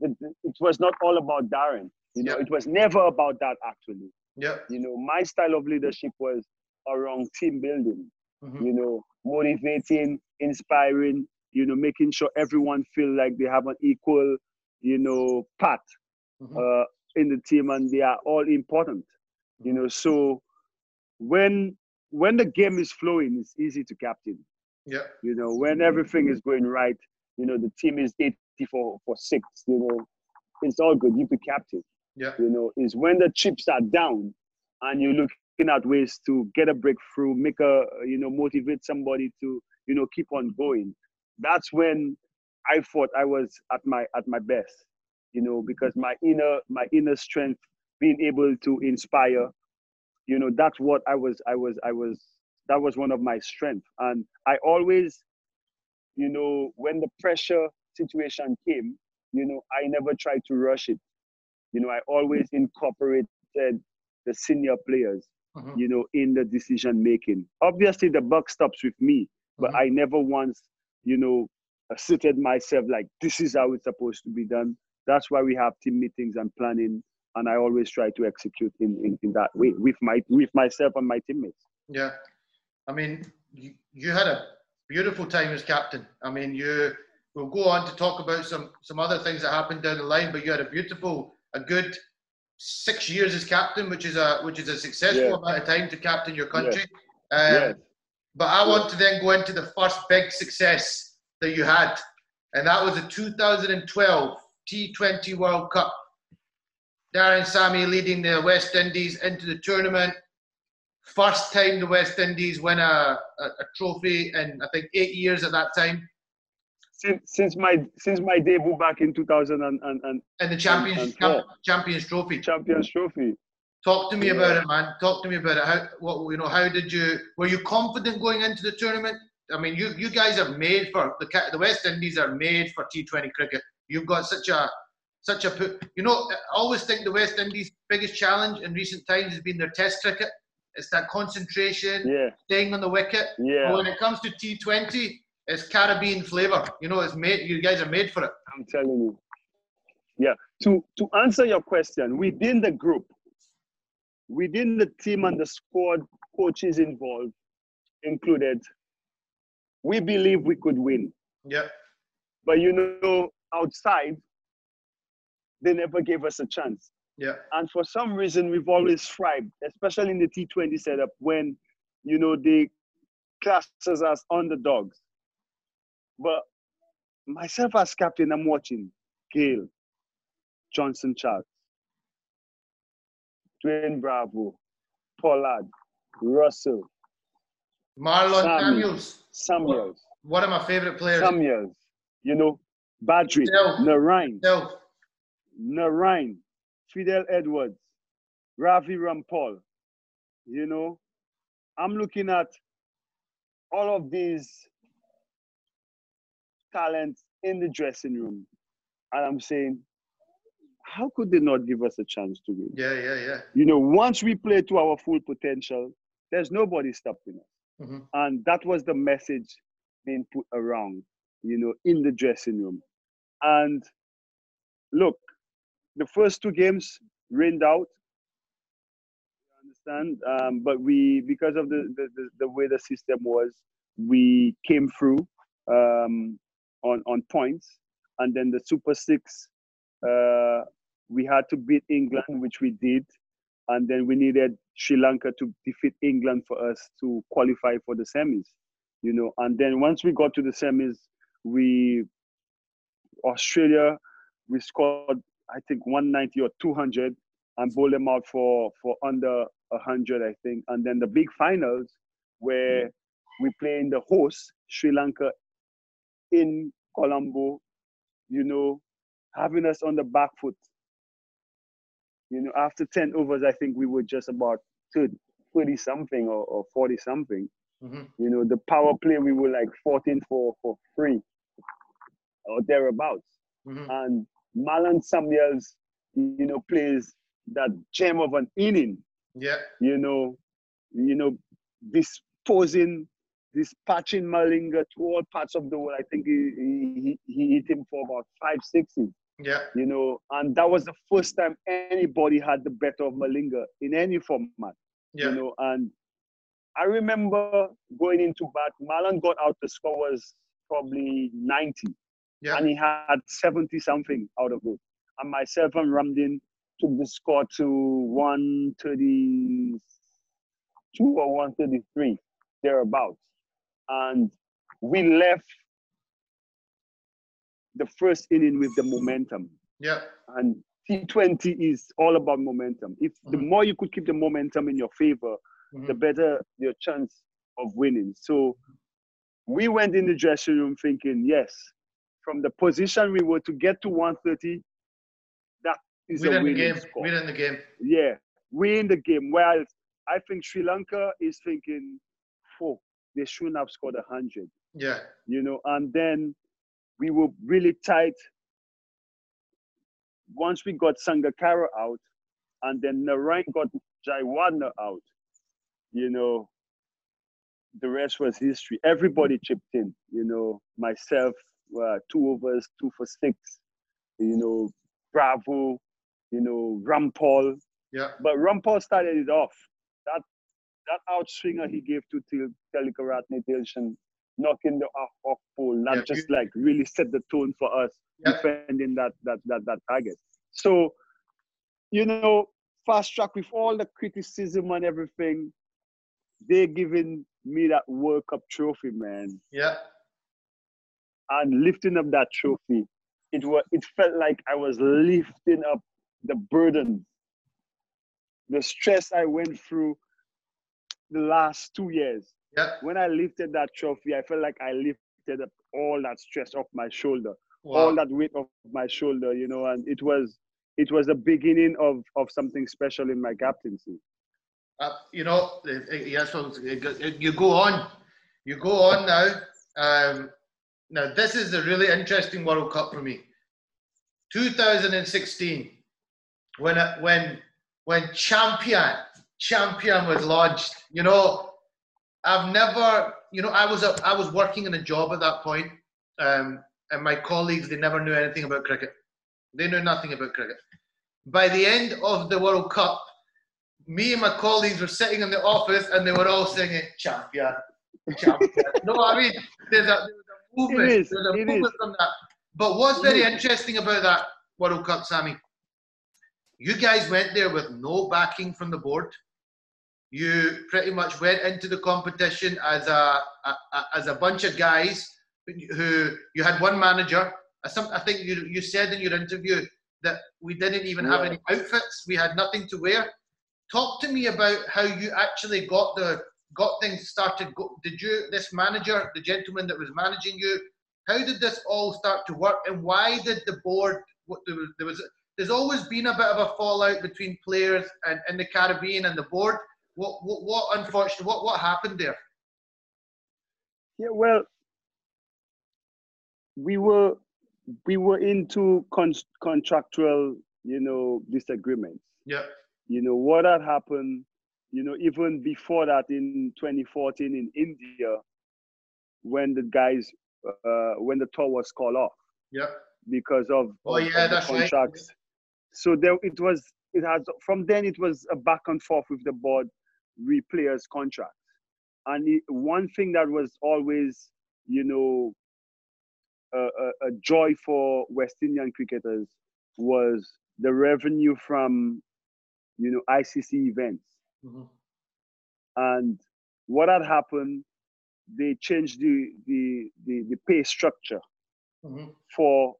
it, it was not all about Darren. You know, it was never about that actually. Yeah. You know, my style of leadership was around team building. Mm-hmm. You know, motivating, inspiring, you know, making sure everyone feel like they have an equal, you know, part mm-hmm. uh, in the team and they are all important. You know, so when when the game is flowing, it's easy to captain. Yeah. You know, when everything is going right, you know, the team is 80 for, for six, you know, it's all good. You be captain. Yeah. You know, is when the chips are down and you're looking at ways to get a breakthrough, make a, you know, motivate somebody to, you know, keep on going. That's when I thought I was at my at my best, you know, because my inner my inner strength, being able to inspire, you know, that's what I was I was I was that was one of my strengths. And I always, you know, when the pressure situation came, you know, I never tried to rush it. You know, I always incorporated the senior players mm-hmm. you know, in the decision making. Obviously, the buck stops with me, but mm-hmm. I never once, you know, seated myself like this is how it's supposed to be done. That's why we have team meetings and planning, and I always try to execute in, in, in that way with my with myself and my teammates. Yeah, I mean, you, you had a beautiful time as captain. I mean, you. We'll go on to talk about some some other things that happened down the line, but you had a beautiful, a good six years as captain, which is a which is a successful yeah. amount of time to captain your country. Yeah. Um, But I want to then go into the first big success that you had, and that was the 2012 T20 World Cup. Darren Sammy leading the West Indies into the tournament. First time the West Indies win a, a, a trophy in I think eight years at that time. Since since my since my debut back in 2000 and and, and, and the champions and, champions trophy. Champions trophy. Talk to me yeah. about it man. Talk to me about it. How what you know how did you were you confident going into the tournament? I mean you you guys are made for the the west indies are made for t20 cricket. You've got such a such a you know i always think the west indies biggest challenge in recent times has been their test cricket it's that concentration yeah. staying on the wicket yeah. but when it comes to t20 it's Caribbean flavor. You know, it's made. You guys are made for it. I'm telling you. Yeah. To to answer your question, within the group, within the team and the squad, coaches involved included, we believe we could win. Yeah. But you know, outside, they never gave us a chance. Yeah. And for some reason, we've always thrived, especially in the T20 setup when, you know, they class us as underdogs. But myself as captain, I'm watching Gayle, Johnson Charles, Dwayne Bravo, Pollard, Russell, Marlon Sammy, Samuels. Samuels. One of my favorite players. Samuels. You know, Badree, Narine. Narine, Fidel Edwards, Ravi Rampal. You know, I'm looking at all of these talents in the dressing room. And I'm saying, how could they not give us a chance to win? Yeah, yeah, yeah. You know, once we play to our full potential, there's nobody stopping us. Mm-hmm. And that was the message being put around, you know, in the dressing room. And look, the first two games rained out. I understand? Um, but we, because of the, the, the, the, way the system was, we came through um, on, on points. And then the Super Six, uh, we had to beat England, which we did. And then we needed Sri Lanka to defeat England for us to qualify for the semis. You know, and then once we got to the semis, we Australia, we scored I think 190 or 200 and bowled them out for for under 100 I think. And then the big finals where we play in the host Sri Lanka in Colombo, you know, having us on the back foot. You know, after 10 overs, I think we were just about 30, 30 something or, or 40 something. Mm-hmm. You know, the power play, we were like 14 for, for free or thereabouts. Mm-hmm. And Marlon Samuels, you know, plays that gem of an inning. Yeah. You know, you know, disposing, dispatching Malinga to all parts of the world. I think he, he, he hit him for about five sixes. Yeah. You know, and that was the first time anybody had the better of Malinga in any format. Yeah. You know, and I remember going into bat, Malan got out the score was probably 90. Yeah. And he had 70 something out of it. And myself and Ramdin took the score to 132 or 133, thereabouts. And we left the first inning with the momentum. Yeah. And T20 is all about momentum. If the Mhm. more you could keep the momentum in your favor, Mhm. the better your chance of winning. So we went in the dressing room thinking, yes, from the position we were to get to 130, that is We're a in the winning game. score. We're in the game. Yeah, we're in the game. While I think Sri Lanka is thinking, oh, they shouldn't have scored 100 Yeah. you know, and then we were really tight. Once we got Sangakkara out, and then Narine got Jayawardene out, you know, the rest was history. Everybody chipped in, you know, myself, uh, two overs, two for six, you know, Bravo, you know, Rampal. Yeah. But Rampal started it off. That that outswinger he gave to Til Tillakaratne Dilshan, knocking the off off pole, not Yeah, just you- like really set the tone for us Yeah. defending that that that that target. So, you know, fast track with all the criticism and everything, they're giving me that World Cup trophy, man Yeah. And lifting up that trophy, it was it felt like I was lifting up the burden, the stress I went through the last two years. Yeah. When I lifted that trophy, I felt like I lifted up all that stress off my shoulder, Wow. all that weight off my shoulder, you know, and it was it was the beginning of of something special in my captaincy. Uh, you know, uh, uh, yes, uh, you go on. You go on now. Um, now, this is a really interesting World Cup for me. 2016, when when when champion champion was launched. You know, I've never. You know, I was a, I was working in a job at that point, um, and my colleagues they never knew anything about cricket. They knew nothing about cricket. By the end of the World Cup, me and my colleagues were sitting in the office and they were all singing champion, champion. <laughs> no, I mean, there's a, movement. is, There's it movement is. that. But what's very interesting about that World Cup, Sammy, you guys went there with no backing from the board. You pretty much went into the competition as a, a, a as a bunch of guys who you had one manager. I some- I think you you said in your interview that we didn't even have any outfits. We had nothing to wear. Talk to me about how you actually got the got things started. Go, did you this manager, the gentleman that was managing you, how did this all start to work, and why did the board? What there was, there was there's always been a bit of a fallout between players and in the Caribbean and the board. What what what unfortunately what what happened there? Yeah, well, we were we were into con- contractual you know, disagreements. Yeah. You know, what had happened, you know, even before that in 2014 in India, when the guys, uh, when the tour was called off Yeah. because of, Oh, yeah, of that's right. contracts. So there, it was, it has, from then it was a back and forth with the board, re players' contracts. And it, one thing that was always, you know, a, a, a joy for West Indian cricketers was the revenue from, you know, ICC events. Mhm. And what had happened, they changed the the the, the pay structure Mhm. for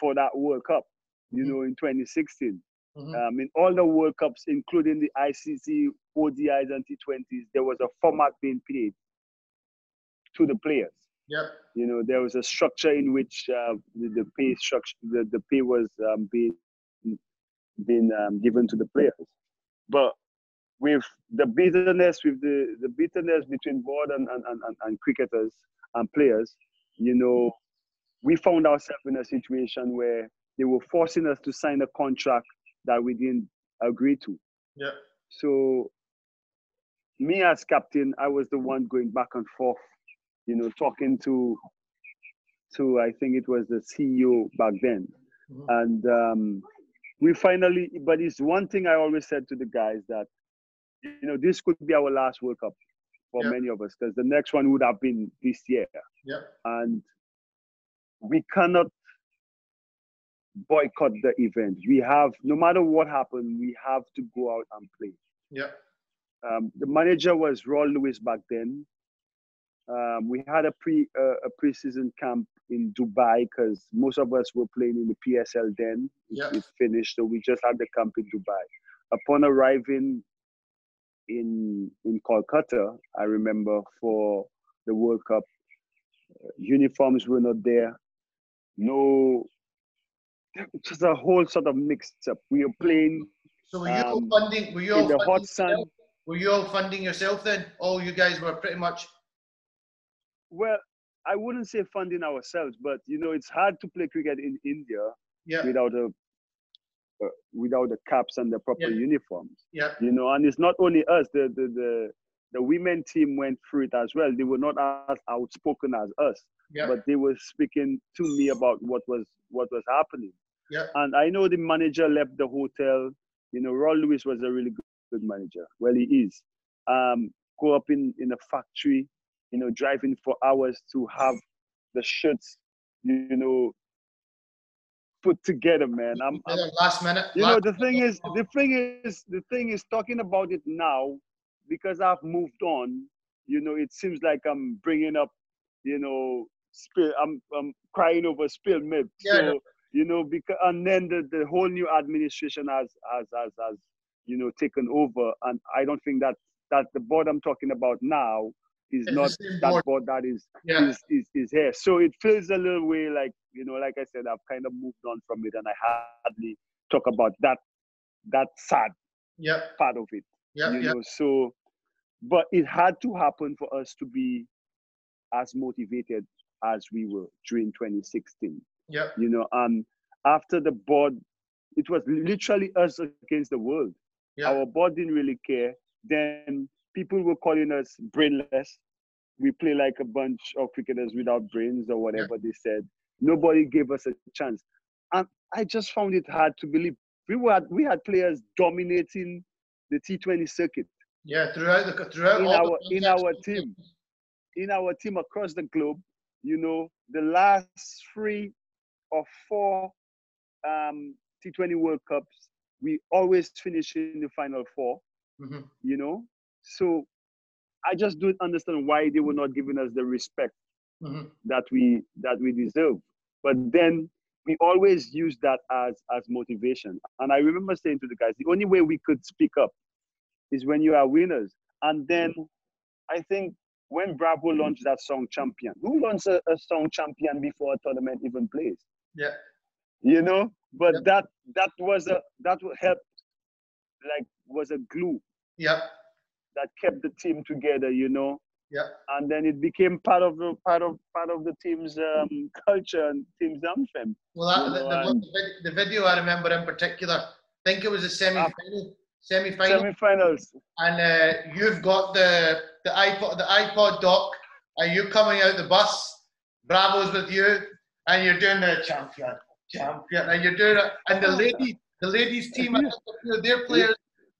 for that World Cup, you Mhm. know, in 2016. Mhm. Um, in all the World Cups, including the ICC, ODIs, and T20s, there was a format being paid to the players. Yeah. You know, there was a structure in which uh, the, the pay structure, the, the pay was um, being being um, given to the players. But with the bitterness, with the, the bitterness between board and, and, and, and- and cricketers and players, you know, we found ourselves in a situation where they were forcing us to sign a contract that we didn't agree to. Yeah. So me as captain, I was the one going back and forth, you know, talking to to I think it was the CEO back then. Mhm. And um, we finally but it's one thing I always said to the guys that you know this could be our last World Cup for Yeah. many of us because the next one would have been this year. Yeah. And we cannot boycott the event. We have no matter what happened, we have to go out and play Yeah. um, the manager was Rawl Lewis back then. Um, we had a pre uh, a preseason camp in Dubai because most of us were playing in the PSL then. It, Yeah. it finished, so we just had the camp in Dubai. Upon arriving in in Kolkata, I remember for the World Cup, uh, uniforms were not there. No, just a whole sort of mixed up. We were playing So were you Um, funding? Were you all in the hot sun. yourself? Were you all funding yourself then? All you guys were pretty much. Well, I wouldn't say funding ourselves, but you know, it's hard to play cricket in India Yeah. without a uh, without the caps and the proper Yeah. uniforms. Yeah. You know, and it's not only us. The the the the women team went through it as well. They were not as outspoken as us, Yeah. but they were speaking to me about what was what was happening. Yeah. And I know the manager left the hotel. You know, Rawl Lewis was a really good, good manager. Well, he is. Um, go up in in a factory, you know, driving for hours to have the shirts, you know, put together, man. I'm, I'm last minute. you know last the thing minute. is oh. the thing is the thing is talking about it now because i've moved on you know it seems like i'm bringing up you know spill i'm, I'm crying over spilled milk Yeah, so you know because and then the, the whole new administration has has has has you know taken over and i don't think that that the board i'm talking about now is not that board. board that is Yeah. is, is is here. So it feels a little way like you know, like I said, I've kind of moved on from it, and I hardly talk about that that sad Yeah. part of it. Yeah. you Yeah. know, so but it had to happen for us to be as motivated as we were during 2016. Yeah. You know, and after the board, it was literally us against the world. Yeah. Our board didn't really care. Then people were calling us brainless. We play like a bunch of cricketers without brains or whatever they said. Nobody gave us a chance. And I just found it hard to believe. We were we had players dominating the T20 circuit Yeah. Throughout the throughout in our in our team in our team across the globe you know the last three or four um t20 world cups we always finish in the final four Mhm. you know so i just don't understand why they were not giving us the respect Mhm. that we that we deserve but then we always use that as as motivation and i remember saying to the guys the only way we could speak up is when you are winners and then i think when bravo launched that song champion who launched a, a song champion before a tournament even plays Yeah. you know but Yeah. that that was a that would help like was a glue Yeah. That kept the team together you know Yeah. And then it became part of the part of part of the team's um, culture and team's anthem. Well, that, the, the, and- the, video I remember in particular, I think it was a semi-final, semi-final, Semi-finals. and uh, you've got the the iPod the iPod dock, and you coming out the bus, Bravo's with you, and you're doing the champion, champion, and you're doing it, and the <laughs> lady, the ladies team, I <laughs> think a their players,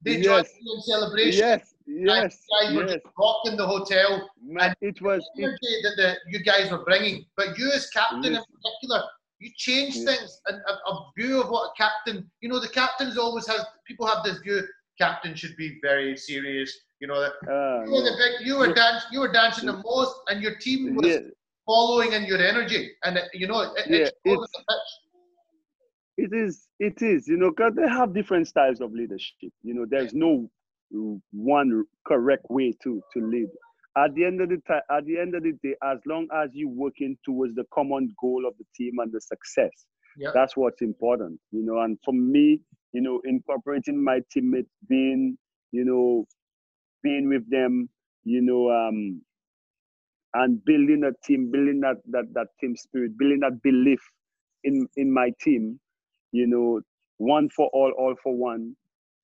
they joined Yes. you in celebration. Yes, yes, you guys were yes. just rocking the hotel. Man, it was. It, energy that the, you guys were bringing. But you, as captain in particular, you changed Yes. things and a, a view of what a captain. You know, the captains always have people have this view. Captain should be very serious. You know, that uh, you were the big, you were dance, you were dancing the most, and your team was following in your energy. And it, you know, it, Yeah, it it's- the pitch. it is. It is. You know, because they have different styles of leadership. You know, there's no one correct way to to lead. At the end of the time, at the end of the day, as long as you're working towards the common goal of the team and the success, Yeah. that's what's important. You know, and for me, you know, incorporating my teammates, being, you know, being with them, you know, um, and building a team, building that that that team spirit, building that belief in in my team, you know, one for all, all for one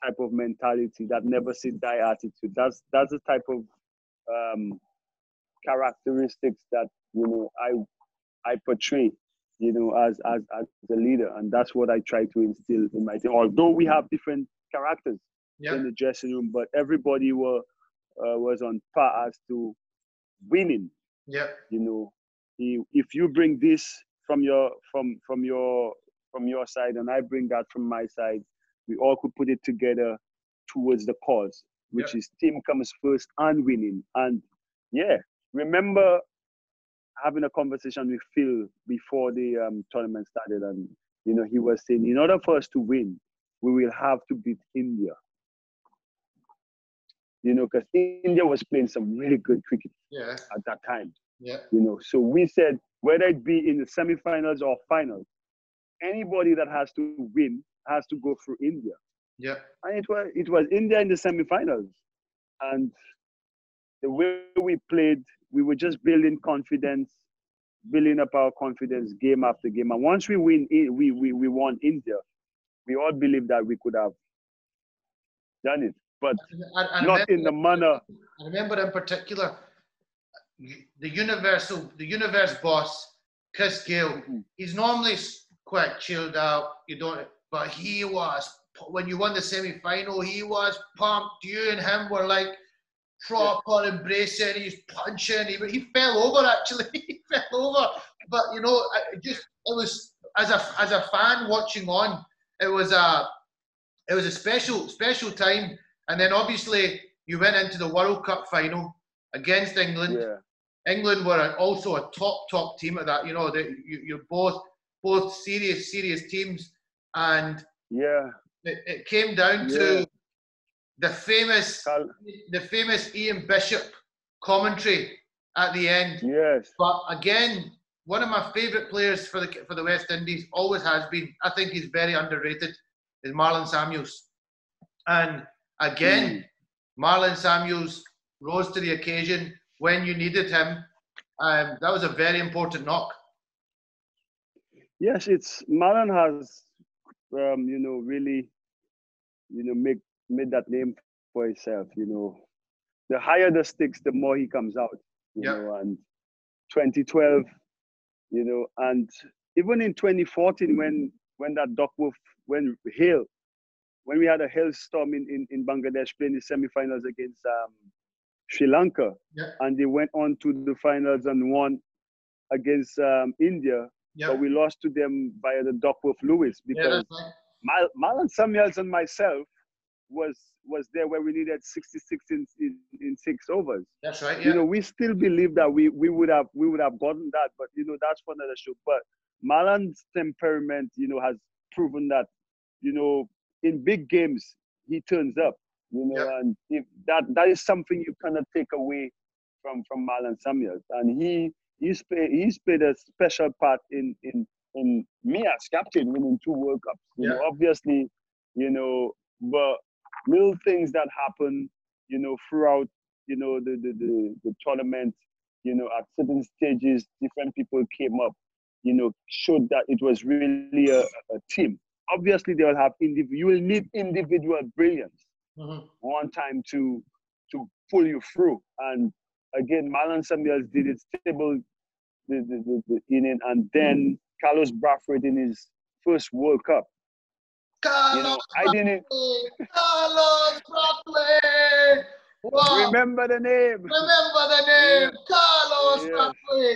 type of mentality, that never say die attitude. That's that's the type of um, characteristics that you know I I portray, you know, as as as a leader, and that's what I try to instill in my team. Although we have different characters Yeah, in the dressing room, but everybody were uh, was on par as to winning yeah, you know if you bring this from your from from your from your side and i bring that from my side we all could put it together towards the cause which is team comes first and winning. And yeah remember having a conversation with phil before the um, tournament started and you know he was saying in order for us to win we will have to beat india. You know because india was playing some really good cricket yeah, at that time. Yeah, you know. So we said whether it be in the semifinals or finals, anybody that has to win has to go through India. yeah, And it was it was India in the semifinals, and the way we played, we were just building confidence, building up our confidence game after game. And once we win, we we we won India. We all believed that we could have done it, but I, I not in the manner. I remember in particular the universal, the universe boss, Chris Gayle. Mhm. He's normally quite chilled out. You don't, but he was when you won the semi final. He was pumped. You and him were like proper embracing. He's punching. He, he fell over actually. <laughs> he fell over. But you know, I it just it was as a as a fan watching on. It was a it was a special special time. And then obviously you went into the World Cup final against England. Yeah, England were also a top top team at that. You know, they, you, you're both both serious serious teams, and yeah. it, it came down Yeah. to the famous Cal- the famous Ian Bishop commentary at the end. Yes. But again, one of my favourite players for the for the West Indies always has been. I think he's very underrated. Is Marlon Samuels, and again, Marlon Samuels rose to the occasion when you needed him. Um, that was a very important knock. Yes, it's Marlon has, um, you know, really, you know, make made that name for himself. You know, the higher the stakes, the more he comes out. You Yeah. know, and 2012, you know, and even in 2014, when when that Duckworth, when hail, when we had a hailstorm in, in, in Bangladesh playing the semifinals against um, Sri Lanka, and they went on to the finals and won against um, India Yeah, but we lost to them via the Duckworth Lewis because that's right. Mal- Marlon Samuels and myself was was there where we needed 66 in, in, in six overs. That's right. You know, we still believe that we, we would have we would have gotten that, but you know, that's for another show. But Marlon's temperament, you know, has proven that, you know, in big games he turns up. You know, Yeah. and if that that is something you cannot take away from from Marlon Samuels, and he he's played he's played a special part in in in me as captain winning two World Cups. You know, obviously, you know, but little things that happen, you know, throughout you know, the, the, the, the tournament, you know, at certain stages, different people came up, you know, showed that it was really a, a team. Obviously, they will have individual, you will need individual brilliance mm-hmm. one time to to pull you through. And again, Marlon Samuels did it stable the, the, the, the inning, and then Carlos Brathwaite in his first World Cup. Carlos you know, I didn't. Carlos. Wow. Remember the name. Remember the name, yeah. Carlos yeah.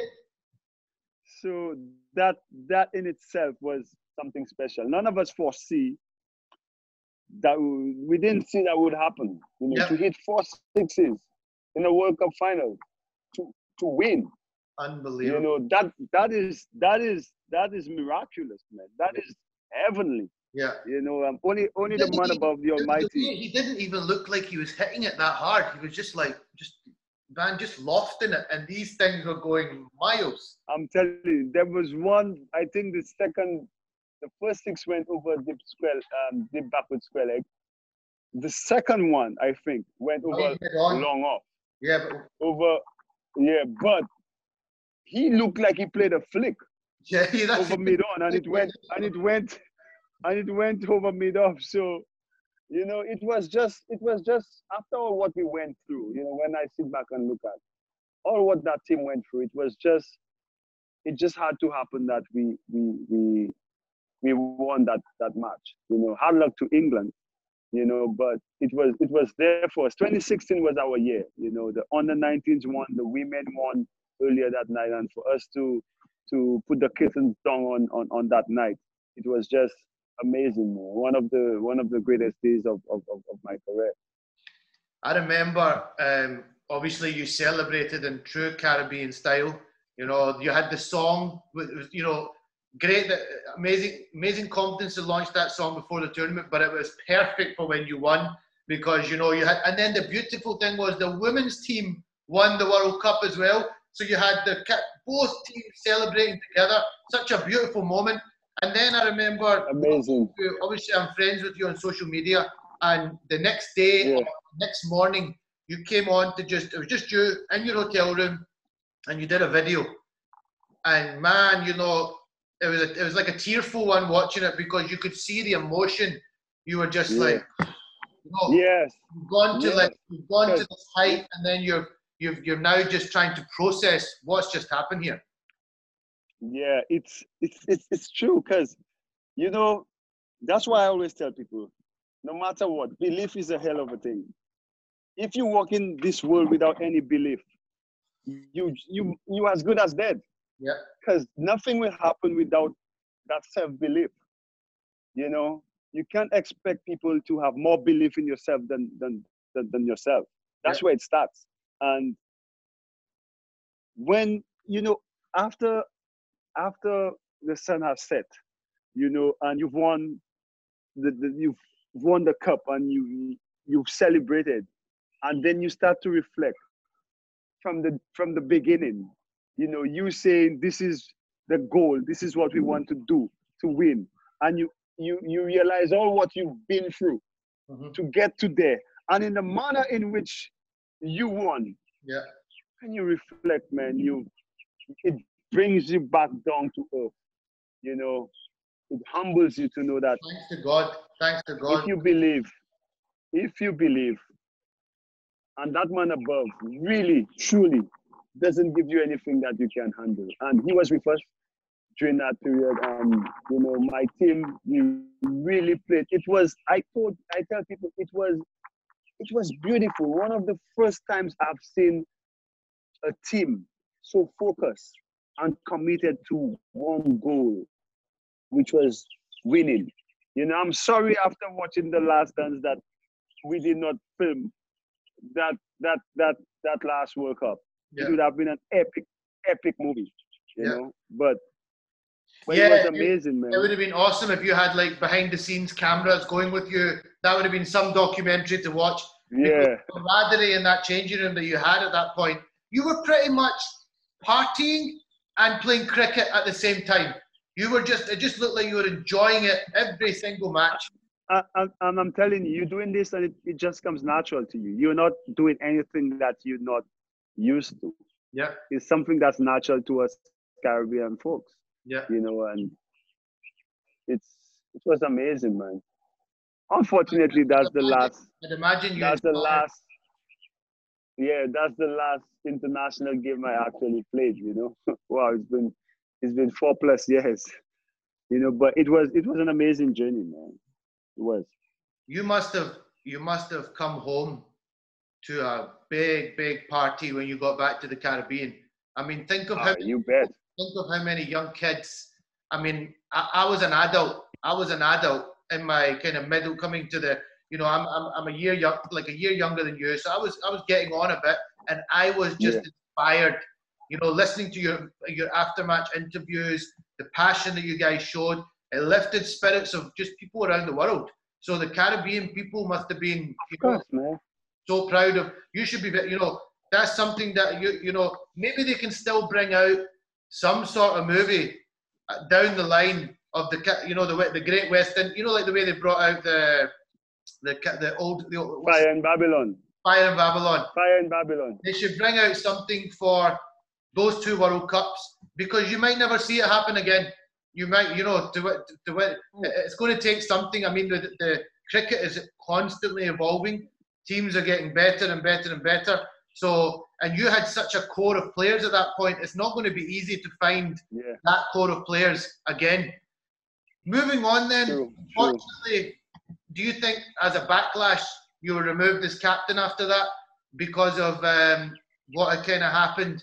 So that that in itself was something special. None of us foresee that we didn't see that would happen. You know, to hit four sixes in a World Cup final, to to win. Unbelievable. You know that that is that is that is miraculous, man. That is heavenly. Yeah. You know, um, only only the man above the Almighty. He didn't even look like he was hitting it that hard. He was just like just man, just lofting it, and these things were going miles. I'm telling you, there was one. I think the second, the first six went over deep square, um, deep backward square leg. The second one, I think, went over long off. Yeah, but, over. Yeah, but he looked like he played a flick. <laughs> Yeah, yeah over mid on, and it went, <laughs> and it went and it went over mid off. So, you know, it was just it was just after all what we went through, you know, when I sit back and look at all what that team went through, it was just it just had to happen that we we we we won that that match. You know, hard luck to England, you know, but it was it was there for us. 2016 was our year, you know, the under 19s won, the women won earlier that night, and for us to to put the kittens down on, on, on that night, it was just amazing. One of the one of the greatest days of, of, of, my career. I remember um, obviously you celebrated in true Caribbean style. You know, you had the song with you know, great amazing amazing confidence to launch that song before the tournament, but it was perfect for when you won because you know you had and then the beautiful thing was the women's team won the World Cup as well. So you had the both teams celebrating together. Such a beautiful moment. And then I remember, amazing. Obviously, I'm friends with you on social media, and the next day, yeah. next morning, you came on to just it was just you in your hotel room, and you did a video. And man, you know, it was a, it was like a tearful one watching it because you could see the emotion. You were just yeah. like, you know, yes, you've gone to yes. like you've gone yes. to this height, and then you're you've you're now just trying to process what's just happened here. Yeah, it's it's it's, it's true because you know that's why I always tell people, no matter what, belief is a hell of a thing. If you walk in this world without any belief, you you you as good as dead. Yeah. Because nothing will happen without that self-belief. You know, you can't expect people to have more belief in yourself than than than, than yourself. That's yeah. where it starts. And when you know after after the sun has set, you know, and you've won the, the you've won the cup and you you've celebrated, and then you start to reflect from the from the beginning. You know, you saying this is the goal, this is what we want to do to win, and you you you realize all what you've been through mm-hmm. to get to there, and in the manner in which you won. Yeah. And you reflect, man, you it brings you back down to earth. You know, it humbles you to know that. Thanks to God. Thanks to God. If you believe, if you believe, and that man above really, truly doesn't give you anything that you can handle. And he was with us during that period. And you know, my team, we really played. It was, I told, I tell people, it was, it was beautiful. One of the first times I've seen a team so focused and committed to one goal, which was winning. You know, I'm sorry after watching the last dance that we did not film that that that that last World Cup. Yeah. It would have been an epic, epic movie. You yeah. know, but well, yeah, it was amazing, it, man. It would have been awesome if you had like behind the scenes cameras going with you. That would have been some documentary to watch. Yeah. The camaraderie in that changing room that you had at that point. You were pretty much partying and playing cricket at the same time. You were just, it just looked like you were enjoying it every single match. I, I, I'm telling you, you're doing this and it, it just comes natural to you. You're not doing anything that you're not used to. Yeah. It's something that's natural to us Caribbean folks. Yeah. You know, and it's it was amazing, man. Unfortunately, that's the last. I'd imagine you. That's the last. Yeah, that's the last international game I actually played. You know, <laughs> wow, it's been it's been four plus years. You know, but it was it was an amazing journey, man. It was. You must have you must have come home to a big big party when you got back to the Caribbean. I mean, think of ah, how you bet. Think of how many young kids. I mean, I, I was an adult. I was an adult in my kind of middle, coming to the. You know, I'm, I'm, I'm a year young, like a year younger than you. So I was I was getting on a bit, and I was just yeah. inspired. You know, listening to your your aftermatch interviews, the passion that you guys showed, it lifted spirits of just people around the world. So the Caribbean people must have been, you course, know, man. so proud of. You should be, you know, that's something that you, you know, maybe they can still bring out some sort of movie uh, down the line of the, you know, the the Great Western, you know, like the way they brought out the, the the old, the old Fire in Babylon. Fire in Babylon. Fire in Babylon. They should bring out something for those two World Cups because you might never see it happen again. You might, you know, to it, to, it. it's going to take something. I mean, the, the cricket is constantly evolving. Teams are getting better and better and better. So, and you had such a core of players at that point. It's not going to be easy to find yeah. that core of players again. Moving on, then, true, unfortunately, true. do you think as a backlash you were removed as captain after that because of um, what had kind of happened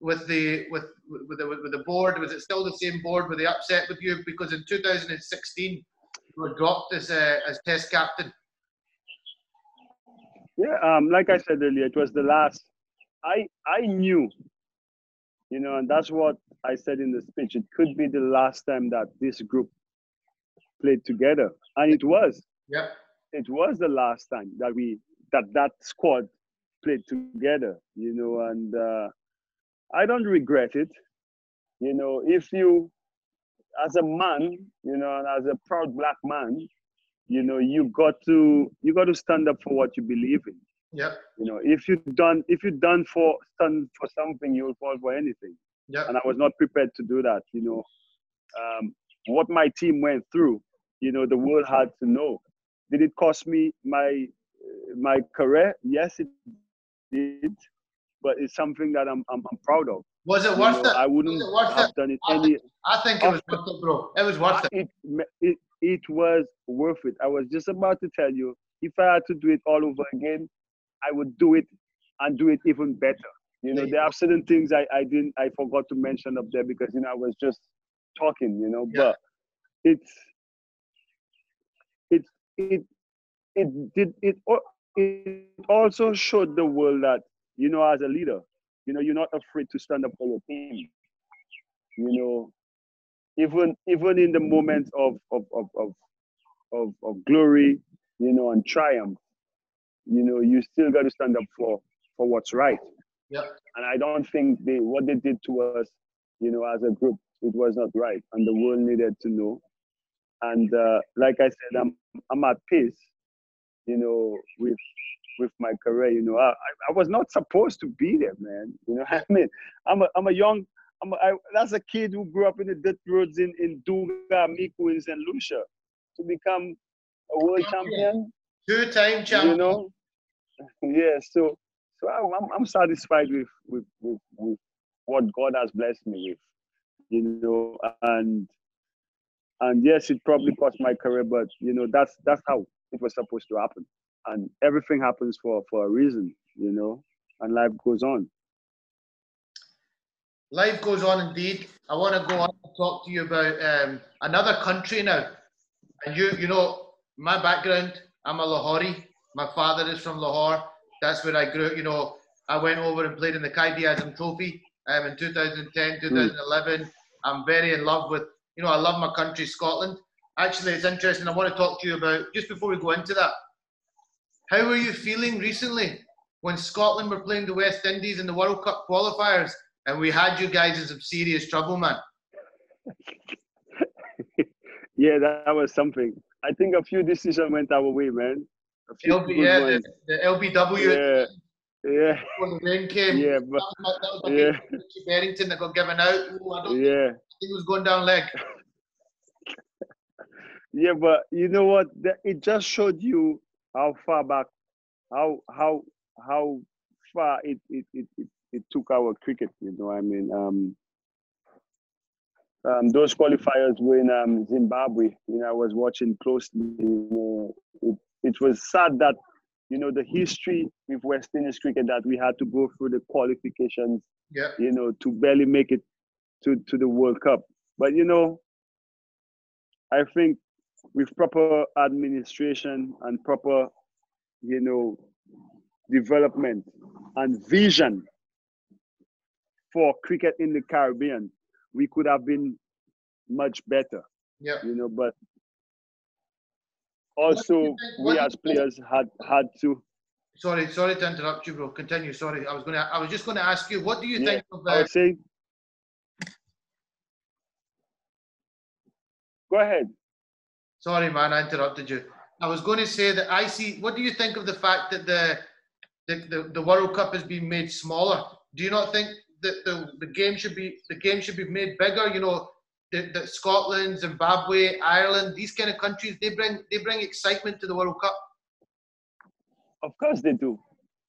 with the with with the, with the board? Was it still the same board? Were they upset with you because in 2016 you were dropped as a, as Test captain? Yeah, um, like I said earlier, it was the last. I I knew, you know, and that's what I said in the speech. It could be the last time that this group played together, and it was. Yeah. It was the last time that we that that squad played together, you know, and uh, I don't regret it. You know, if you, as a man, you know, and as a proud black man, you know, you got to you got to stand up for what you believe in. Yeah. You know, if you done if you done for stand for something, you'll fall for anything. Yeah. And I was not prepared to do that. You know, um, what my team went through, you know, the world had to know. Did it cost me my my career? Yes, it did but it's something that I'm I'm, I'm proud of. Was it worth know, it? I wouldn't have it? done it I any. Think, I think it was worth it, bro. It was worth it. it. It it was worth it. I was just about to tell you, if I had to do it all over again, I would do it and do it even better. You know, there are certain things I, I didn't I forgot to mention up there because you know I was just talking, you know, yeah. but it's it it it did it it also showed the world that you know, as a leader, you know, you're not afraid to stand up for your team. You know, even even in the moments of of of of of, of glory, you know, and triumph, you know, you still got to stand up for for what's right. Yeah. And I don't think they what they did to us, you know, as a group, it was not right, and the world needed to know. And uh, like I said, I'm I'm at peace, you know, with with my career. You know, I, I was not supposed to be there, man. You know, <laughs> I mean, I'm a, I'm a young, I'm a, I, that's a kid who grew up in the dirt roads in, in Duga, Micoud, and St. Lucia to become a world champion. Two-time champion. You know, yeah. So, so I'm, I'm satisfied with, with, with, with what God has blessed me with. You know, and and yes, it probably cost my career, but you know, that's that's how it was supposed to happen and everything happens for for a reason you know and life goes on life goes on indeed i want to go on and talk to you about um, another country now and you you know my background i'm a lahori my father is from lahore that's where i grew up you know i went over and played in the Quaid-e-Azam trophy um, in 2010 2011 mm. i'm very in love with you know i love my country scotland actually it's interesting i want to talk to you about just before we go into that how were you feeling recently when Scotland were playing the West Indies in the World Cup qualifiers and we had you guys in some serious trouble, man? <laughs> yeah, that, was something. I think a few decisions went our way, man. A few LB, yeah, the, the LBW yeah, yeah, <laughs> when the rain came. yeah, but that was, that was my yeah, big Richie that got given out. Ooh, I don't think yeah, he was going down leg. <laughs> yeah. But you know what? It just showed you how far back, how how how far it it it it, it took our cricket. You know, I mean, um, um, those qualifiers were in um, Zimbabwe. You know, I was watching closely. You know, it, it was sad that you know the history with West Indies cricket that we had to go through the qualifications. Yeah, You know, to barely make it to to the World Cup. But you know, I think with proper administration and proper, you know, development and vision for cricket in the Caribbean, we could have been much better, yeah. you know. But What do you also, we as players had had to. Sorry, sorry to interrupt you, bro. Continue. Sorry, I was gonna. I was just gonna ask you, what do you Yeah, think of I uh, would say, go ahead. Sorry, man, I interrupted you. I was going to say that I see. What do you think of the fact that the the, the, the World Cup has been made smaller? Do you not think that the, the game should be the game should be made bigger? You know, that that Scotland, Zimbabwe, Ireland, these kind of countries, they bring they bring excitement to the World Cup. Of course they do.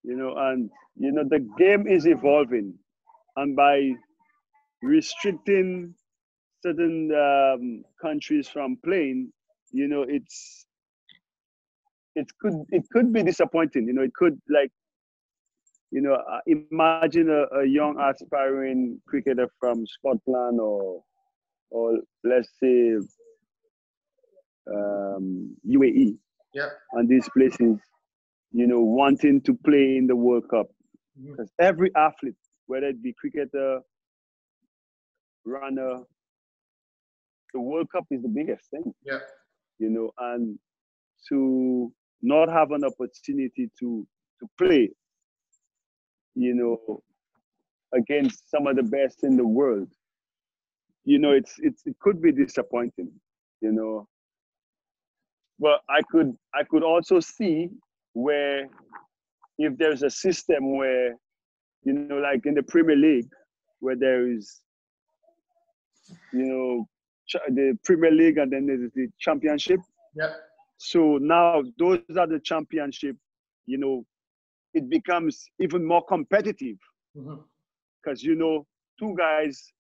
You know, and you know the game is evolving, and by restricting certain um, countries from playing, you know, it's it could it could be disappointing. You know, it could like, you know, uh, imagine a, a young aspiring cricketer from Scotland or or let's say um, UAE Yeah. and these places, you know, wanting to play in the World Cup. Because every athlete, whether it be cricketer, runner, the World Cup is the biggest thing, Yeah. you know, and to not have an opportunity to to play, you know, against some of the best in the world, you know, it's it's it could be disappointing, you know. But I could I could also see where if there's a system where, you know, like in the Premier League, where there is, you know, the Premier League and then there's the Championship. Yeah. So now those are the championship, you know, it becomes even more competitive Mhm. because you know two guys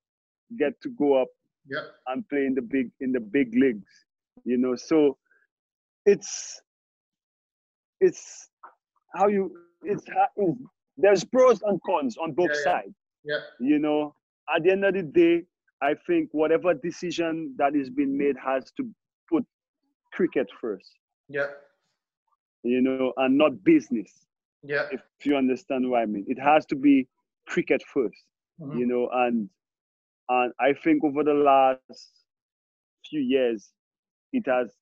get to go up Yeah. and play in the big in the big leagues, you know. So it's it's how you it's, it's there's pros and cons on both Yeah, yeah. sides, Yeah. you know. At the end of the day, I think whatever decision that is being made has to put cricket first, Yeah. you know, and not business. Yeah. if you understand what I mean. It has to be cricket 1st Mhm. you know, and and I think over the last few years, it has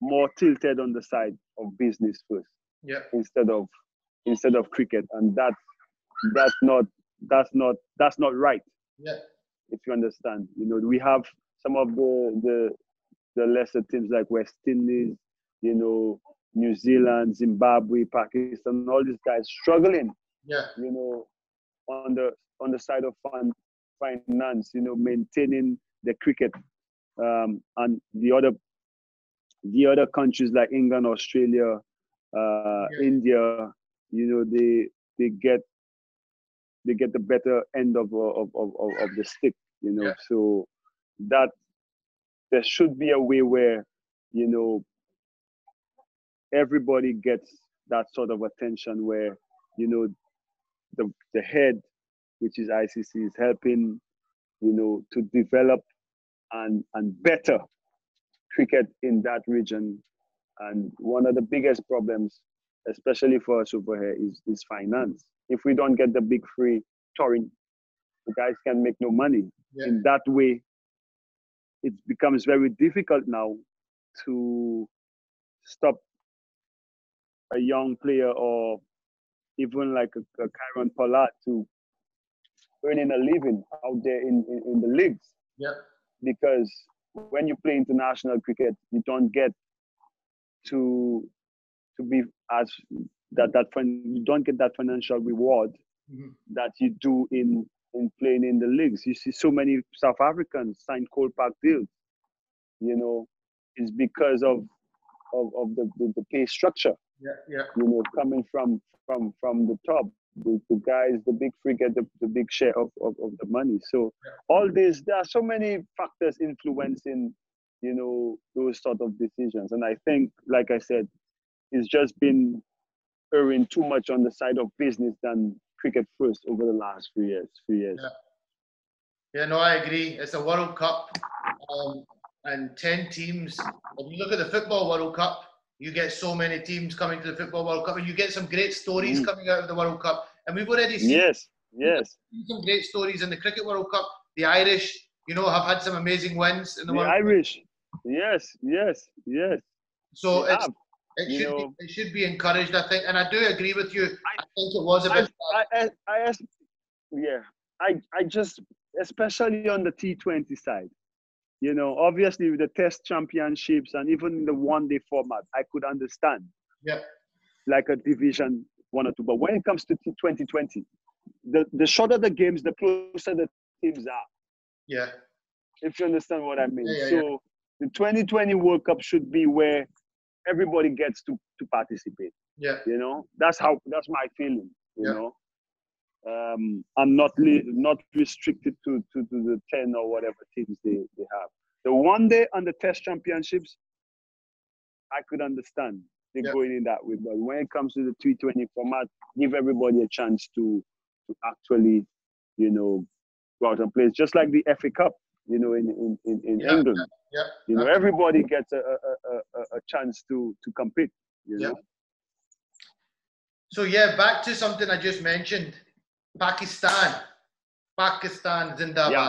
more tilted on the side of business first Yeah. instead of instead of cricket, and that's that's not that's not that's not right. Yeah. If you understand, you know, we have some of the the the lesser teams like West Indies, you know, New Zealand, Zimbabwe, Pakistan, all these guys struggling Yeah. you know, on the on the side of fin- finance, you know, maintaining the cricket, um, and the other the other countries like England, Australia, uh, Yeah. India, you know, they they get they get the better end of of of, of, of the stick, you know. Yeah. So that there should be a way where, you know, everybody gets that sort of attention where, you know, the the head, which is ICC, is helping, you know, to develop and and better cricket in that region. And one of the biggest problems, especially for us over here, is is finance. If we don't get the big three touring, the guys can make no money. Yeah. In that way, it becomes very difficult now to stop a young player or even like a, a Kieron Pollard to earning a living out there in, in, in the leagues Yeah. because when you play international cricket, you don't get to to be as that that you don't get that financial reward mm-hmm. that you do in in playing in the leagues. You see so many South Africans sign Kolpak deals. You know, it's because of of, of the, the, the pay structure. Yeah, yeah. You know, coming from from from the top. The, the guys, the big three get the, the big share of, of, of the money. So all this, there are so many factors influencing, you know, those sort of decisions. And I think, like I said, it's just been erring too much on the side of business than cricket first over the last few years. Few years. Yeah. yeah, no, I agree. It's a World Cup, um, and ten teams. If you look at the Football World Cup, you get so many teams coming to the Football World Cup, and you get some great stories mm. coming out of the World Cup. And we've already seen yes, yes, some great stories in the Cricket World Cup. The Irish, you know, have had some amazing wins in the, the World Irish. Cup. Yes, yes, yes. So it's, it should, know, be, it should be encouraged, I think, and I do agree with you. I, I think it was a bit. I, I, I, I, yeah, I, I just, especially on the T20 side, you know, obviously with the Test championships and even in the one-day format, I could understand. Yeah. Like a division one or two, but when it comes to T2020, the the shorter the games, the closer the teams are. Yeah. If you understand what I mean. Yeah, yeah, so yeah. the 2020 World Cup should be where everybody gets to to participate. Yeah. You know, that's how that's my feeling. You know, um, I'm not not restricted to, to to the ten or whatever teams they they have. The one day on the Test Championships, I could understand they yeah. going in that way. But when it comes to the T20 format, give everybody a chance to to actually, you know, go out and play. It's just like the FA Cup, you know, in in, in, in yeah, England. Yeah, you know, everybody gets a, a, a, a chance to to compete. You know. So yeah, back to something I just mentioned. Pakistan. Pakistan Zindabad. Yeah.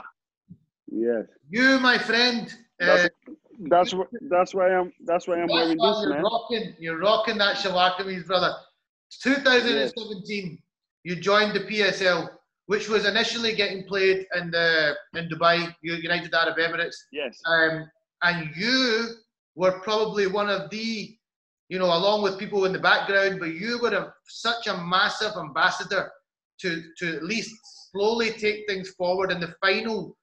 Yes. You, my friend. That's, uh, that's, that's why I'm that's why I'm that's wearing why this, you're man. Rocking, you're rocking that Shalwar Kameez, brother. 2017, yes. you joined the PSL which was initially getting played in the in Dubai, United Arab Emirates. Yes. Um, and you were probably one of the, you know, along with people in the background, but you were a, such a massive ambassador to to at least slowly take things forward. And the final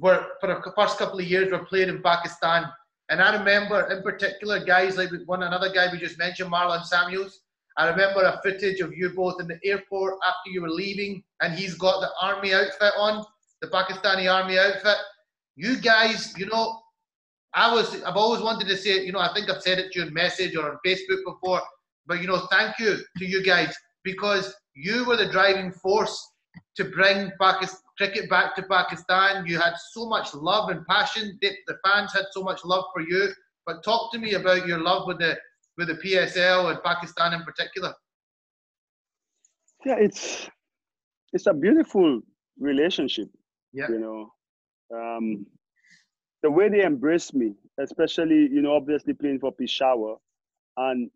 were for the first couple of years were played in Pakistan. And I remember in particular guys like one another guy we just mentioned, Marlon Samuels I remember a footage of you both in the airport after you were leaving, and he's got the army outfit on, the Pakistani army outfit. You guys, you know, I was, I've always wanted to say, you know, I think I've said it to you in message or on Facebook before, but you know, thank you to you guys because you were the driving force to bring Pakistan, cricket back to Pakistan. You had so much love and passion. The fans had so much love for you. But talk to me about your love with the with the PSL and Pakistan in particular? Yeah, it's it's a beautiful relationship. Yeah. You know, um, the way they embrace me, especially you know, obviously playing for Peshawar, and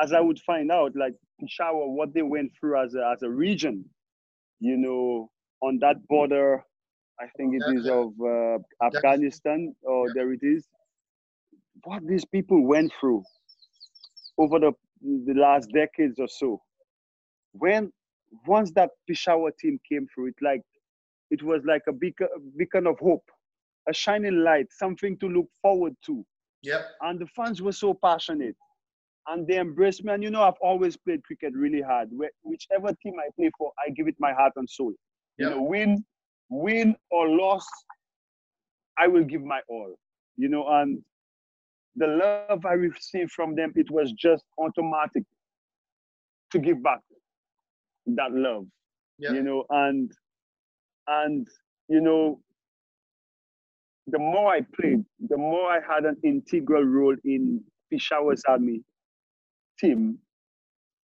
as I would find out, like Peshawar, what they went through as a as a region, you know, on that border, I think it is of uh, Afghanistan, or yeah. there it is what these people went through over the, the last decades or so. When once that Peshawar team came through, it like it was like a beacon, beacon of hope, a shining light, something to look forward to. Yep. And the fans were so passionate, and they embraced me. And you know, I've always played cricket really hard. Whichever team I play for, I give it my heart and soul. Yep. You know, win, win or loss, I will give my all. You know, and the love I received from them, it was just automatic to give back that love. You know, and and you know, the more I played, the more I had an integral role in Peshawar Zalmi team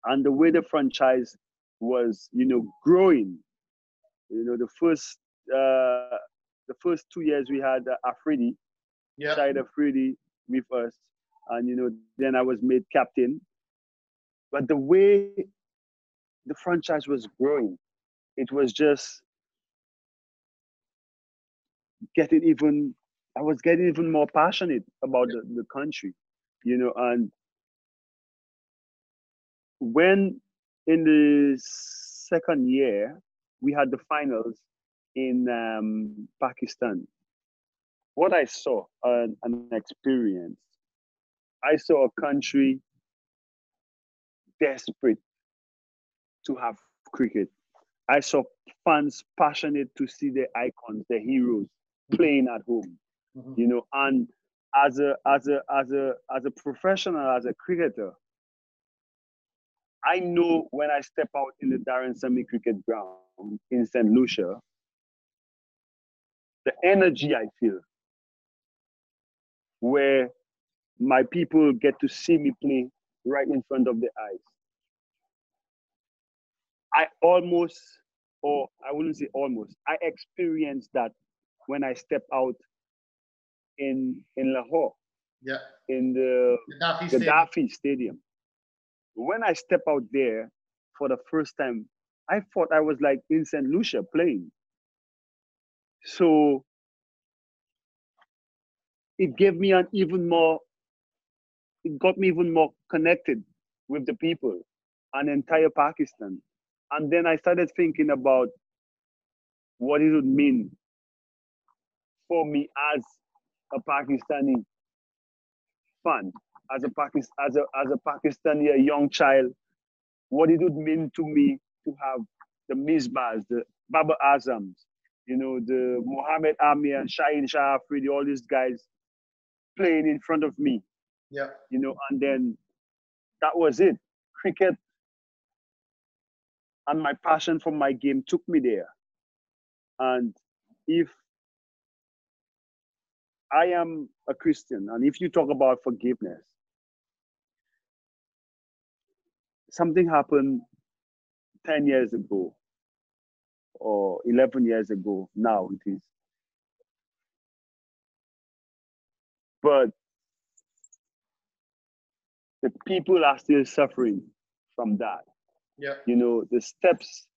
and the way the franchise was, you know, growing. You know, the first uh, the first two years we had uh, Afridi, yeah. Shahid Afridi, me first, and you know, then I was made captain. But the way the franchise was growing, it was just getting even. I was getting even more passionate about the, the country, you know, and when in the second year we had the finals in um, Pakistan, what I saw uh, an experience, I saw a country desperate to have cricket. I saw fans passionate to see the icons, the heroes playing at home. Mm-hmm. You know, and as a as a as a as a professional, as a cricketer, I know when I step out in the Darren Sammy cricket ground in St. Lucia, the energy I feel, where my people get to see me play right in front of their eyes. I almost, or I wouldn't say almost, I experienced that when I step out in in Lahore. Yeah. In the Gaddafi, Gaddafi Stadium. Stadium. When I step out there for the first time, I thought I was like in St. Lucia playing. So it gave me an even more, it got me even more connected with the people and entire Pakistan. And then I started thinking about what it would mean for me as a Pakistani fan, as a Pakistan, as a as a Pakistani, a young child, what it would mean to me to have the Misbahs, the Babar Azams, you know, the Mohammed Amir and Shaheen Shah Afridi, all these guys playing in front of me. Yeah. You know, and then that was it. Cricket and my passion for my game took me there. And if I am a Christian, and if you talk about forgiveness, something happened 10 years ago or 11 years ago, now it is. But the people are still suffering from that. Yeah. You know, the steps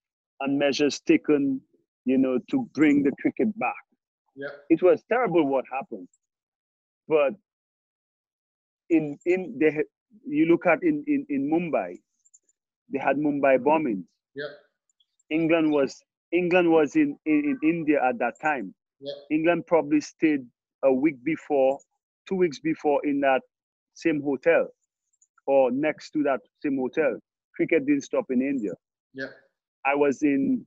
and measures taken, you know, to bring the cricket back. Yeah. It was terrible what happened. But in in the you look at in, in, in Mumbai, they had Mumbai bombings. Yeah. England was England was in, in, in India at that time. Yeah. England probably stayed a week before, two weeks before in that same hotel or next to that same hotel. Cricket didn't stop in India. Yeah. I was in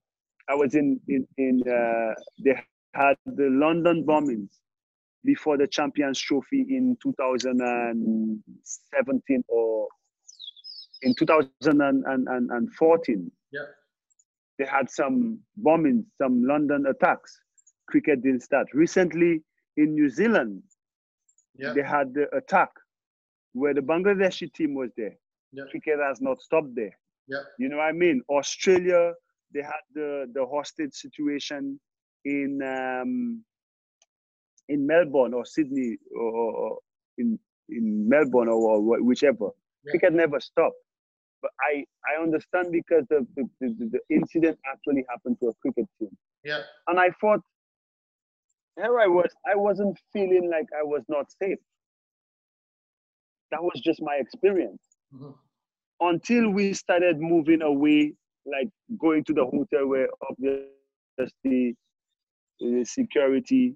I was in in, in uh, they had the London bombings before the Champions Trophy in 2017 or in 2014. Yeah. They had some bombings, some London attacks. Cricket didn't start. Recently in New Zealand, Yeah. they had the attack where the Bangladeshi team was there. Yeah. Cricket has not stopped there. Yeah. You know what I mean? Australia, they had the, the hostage situation in um, in Melbourne or Sydney or, or in in Melbourne or, or whichever. Yeah. Cricket never stopped. But I, I understand because the, the, the, the incident actually happened to a cricket team. Yeah. And I thought, here I was, I wasn't feeling like I was not safe. That was just my experience. Mhm. Until we started moving away, like going to the hotel where obviously the security,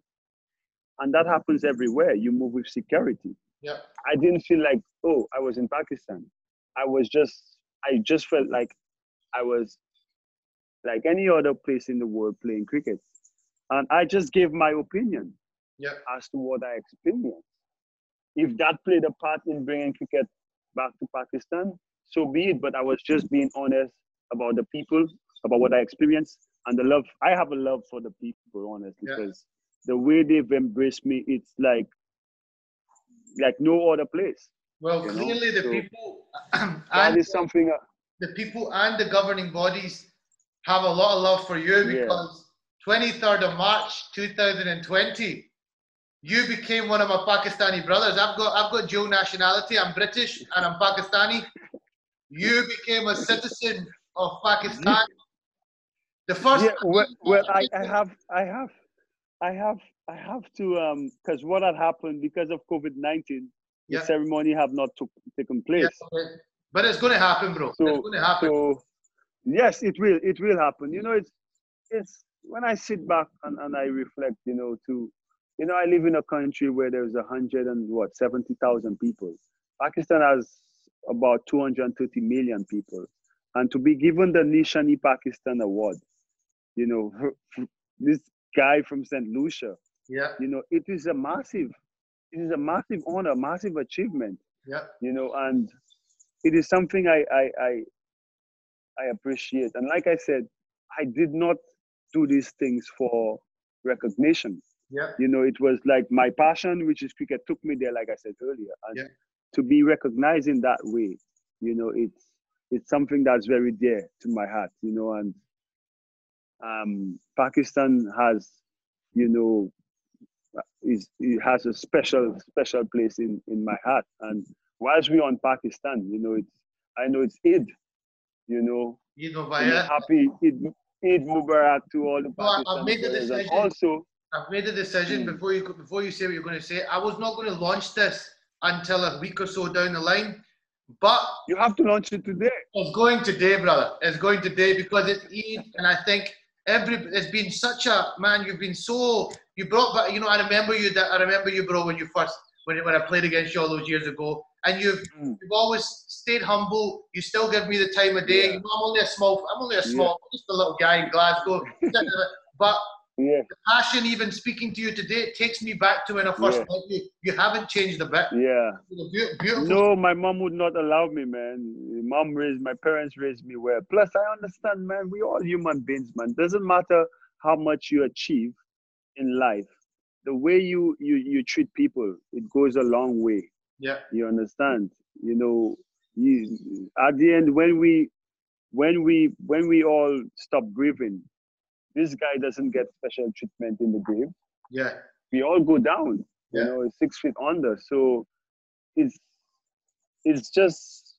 and that happens everywhere. You move with security. Yeah. I didn't feel like, oh, I was in Pakistan. I was just, I just felt like I was like any other place in the world playing cricket. And I just gave my opinion Yeah. as to what I experienced. If that played a part in bringing cricket back to Pakistan, so be it. But I was just being honest about the people, about what I experienced, and the love. I have a love for the people, honest, Yeah. because the way they've embraced me, it's like, like no other place. Well, You know, clearly the so people <clears throat> and is something. uh, the people and the governing bodies have a lot of love for you Yeah. because 23rd of March 2020, you became one of my Pakistani brothers. I've got I've got dual nationality. I'm British and I'm Pakistani. You became a citizen of Pakistan. The first yeah, well, well I, I have, I have, I have, I have to, um, because what had happened because of COVID nineteen, the Yeah. ceremony have not took, taken place. Yeah, okay. But it's going to happen, bro. So- it's going to happen. So yes, it will. It will happen. You know, it's it's when I sit back and, and I reflect. You know, to you know, I live in a country where there's a hundred and what seventy thousand people. Pakistan has about two hundred and thirty million people, and to be given the Nishan-e-Pakistan Award, you know, <laughs> this guy from Saint Lucia, yeah, you know, it is a massive, it is a massive honor, massive achievement yeah, you know and it is something I, I i i appreciate. And like i said i did not do these things for recognition. Yeah, you know it was like my passion which is cricket took me there like i said earlier. And Yeah. to be recognized in that way you know it's it's something that's very dear to my heart you know and um pakistan has you know is it has a special special place in in my heart and whilst we're on pakistan you know it's i know it's eid you know and Vaya, happy eid, eid mubarak to all the I- I've made the and decision. also I've made a decision hmm. before you before you say what you're going to say. I was not going to launch this until a week or so down the line, but you have to launch it today it's going today, brother. It's going today because it's Eid, and I think every it's been such a man. You've been so you brought back. You know, I remember you. That I remember you, bro, when you first when when I played against you all those years ago, and you've Mm. you've always stayed humble. You still give me the time of day. Yeah. You know, I'm only a small. I'm only a small, just a little guy in Glasgow. <laughs> but yeah the passion, even speaking to you today, it takes me back to when I first Yeah. met you. You haven't changed a bit. yeah beautiful. No, my mom would not allow me, man. Mom raised my parents raised me well. Plus, I understand, man. We all human beings, man. Doesn't matter how much you achieve in life. The way you you you treat people, it goes a long way. Yeah, You understand? You know, you, at the end, when we when we when we all stop breathing, this guy doesn't get special treatment in the grave yeah, we all go down Yeah. you know six feet under. So it's it's just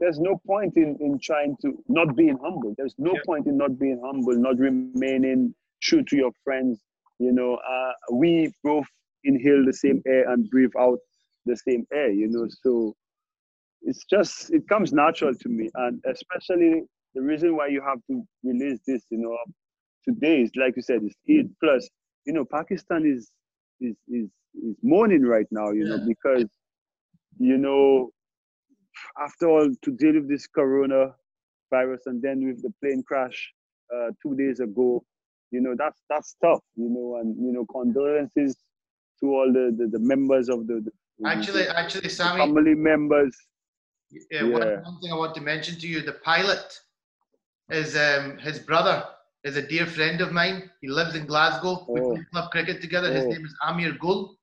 there's no point in in trying to not being humble. There's no Yeah. point in not being humble not remaining true to your friends you know. Uh, we both inhale the same air and breathe out the same air you know. So it's just it comes natural to me. And especially the reason why you have to release this you know today is like you said it's Eid plus you know pakistan is is is is mourning right now you know because you know after all to deal with this corona virus and then with the plane crash uh, two days ago you know that's that's tough you know and you know condolences to all the the, the members of the, the Actually, the actually, Sammy, family members. Yeah, one, yeah. one thing I want to mention to you: the pilot is um, his brother is a dear friend of mine. He lives in Glasgow. We Oh. play club cricket together. His Oh. name is Amir Gul.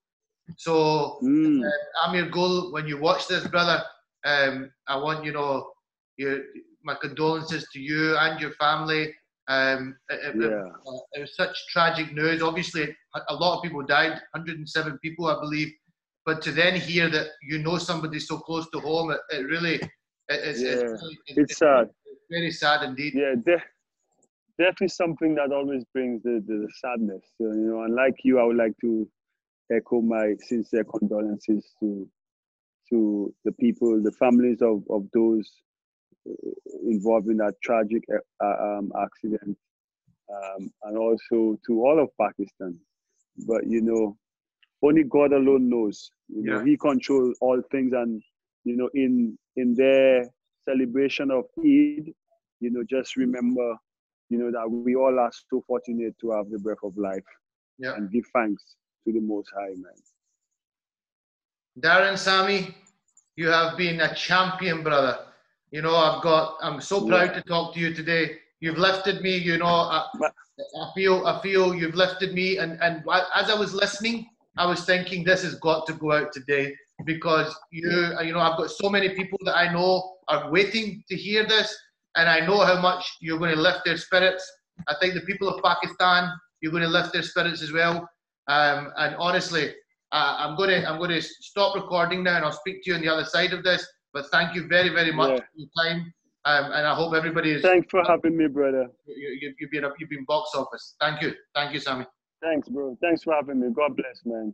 So Mm, Amir Gul, when you watch this, brother, um, I want you know your my condolences to you and your family. Um, it, it- it- yeah uh, it was such tragic news. Obviously, a, lot of people died, 107 people, I believe. But to then hear that you know somebody so close to home, it, it really, it, it's, Yeah. it's, really- it- it's sad it's very sad indeed. yeah de- death is something that always brings the, the, the sadness so, you know and like you i would like to echo my sincere condolences to to the people the families of, of those uh, involved in that tragic uh, um, accident um, and also to all of pakistan but you know only god alone knows you know Yeah. he controls all things and you know in in their celebration of eid you know just remember you know that we all are so fortunate to have the breath of life Yeah. and give thanks to the most high man Darren Sammy, you have been a champion, brother. You know, I've got. I'm so proud Yeah. to talk to you today. You've lifted me. You know, I, I feel. I feel you've lifted me. And and as I was listening, I was thinking this has got to go out today because you. You know, I've got so many people that I know are waiting to hear this, and I know how much you're going to lift their spirits. I think the people of Pakistan, you're going to lift their spirits as well. Um, and honestly, uh, I'm going to I'm going to stop recording now, and I'll speak to you on the other side of this. But thank you very very much Yeah. for your time, um, and I hope everybody is. thanks for having me brother You, you, you've been you've been box office. Thank you, thank you, Sammy. thanks bro thanks for having me god bless man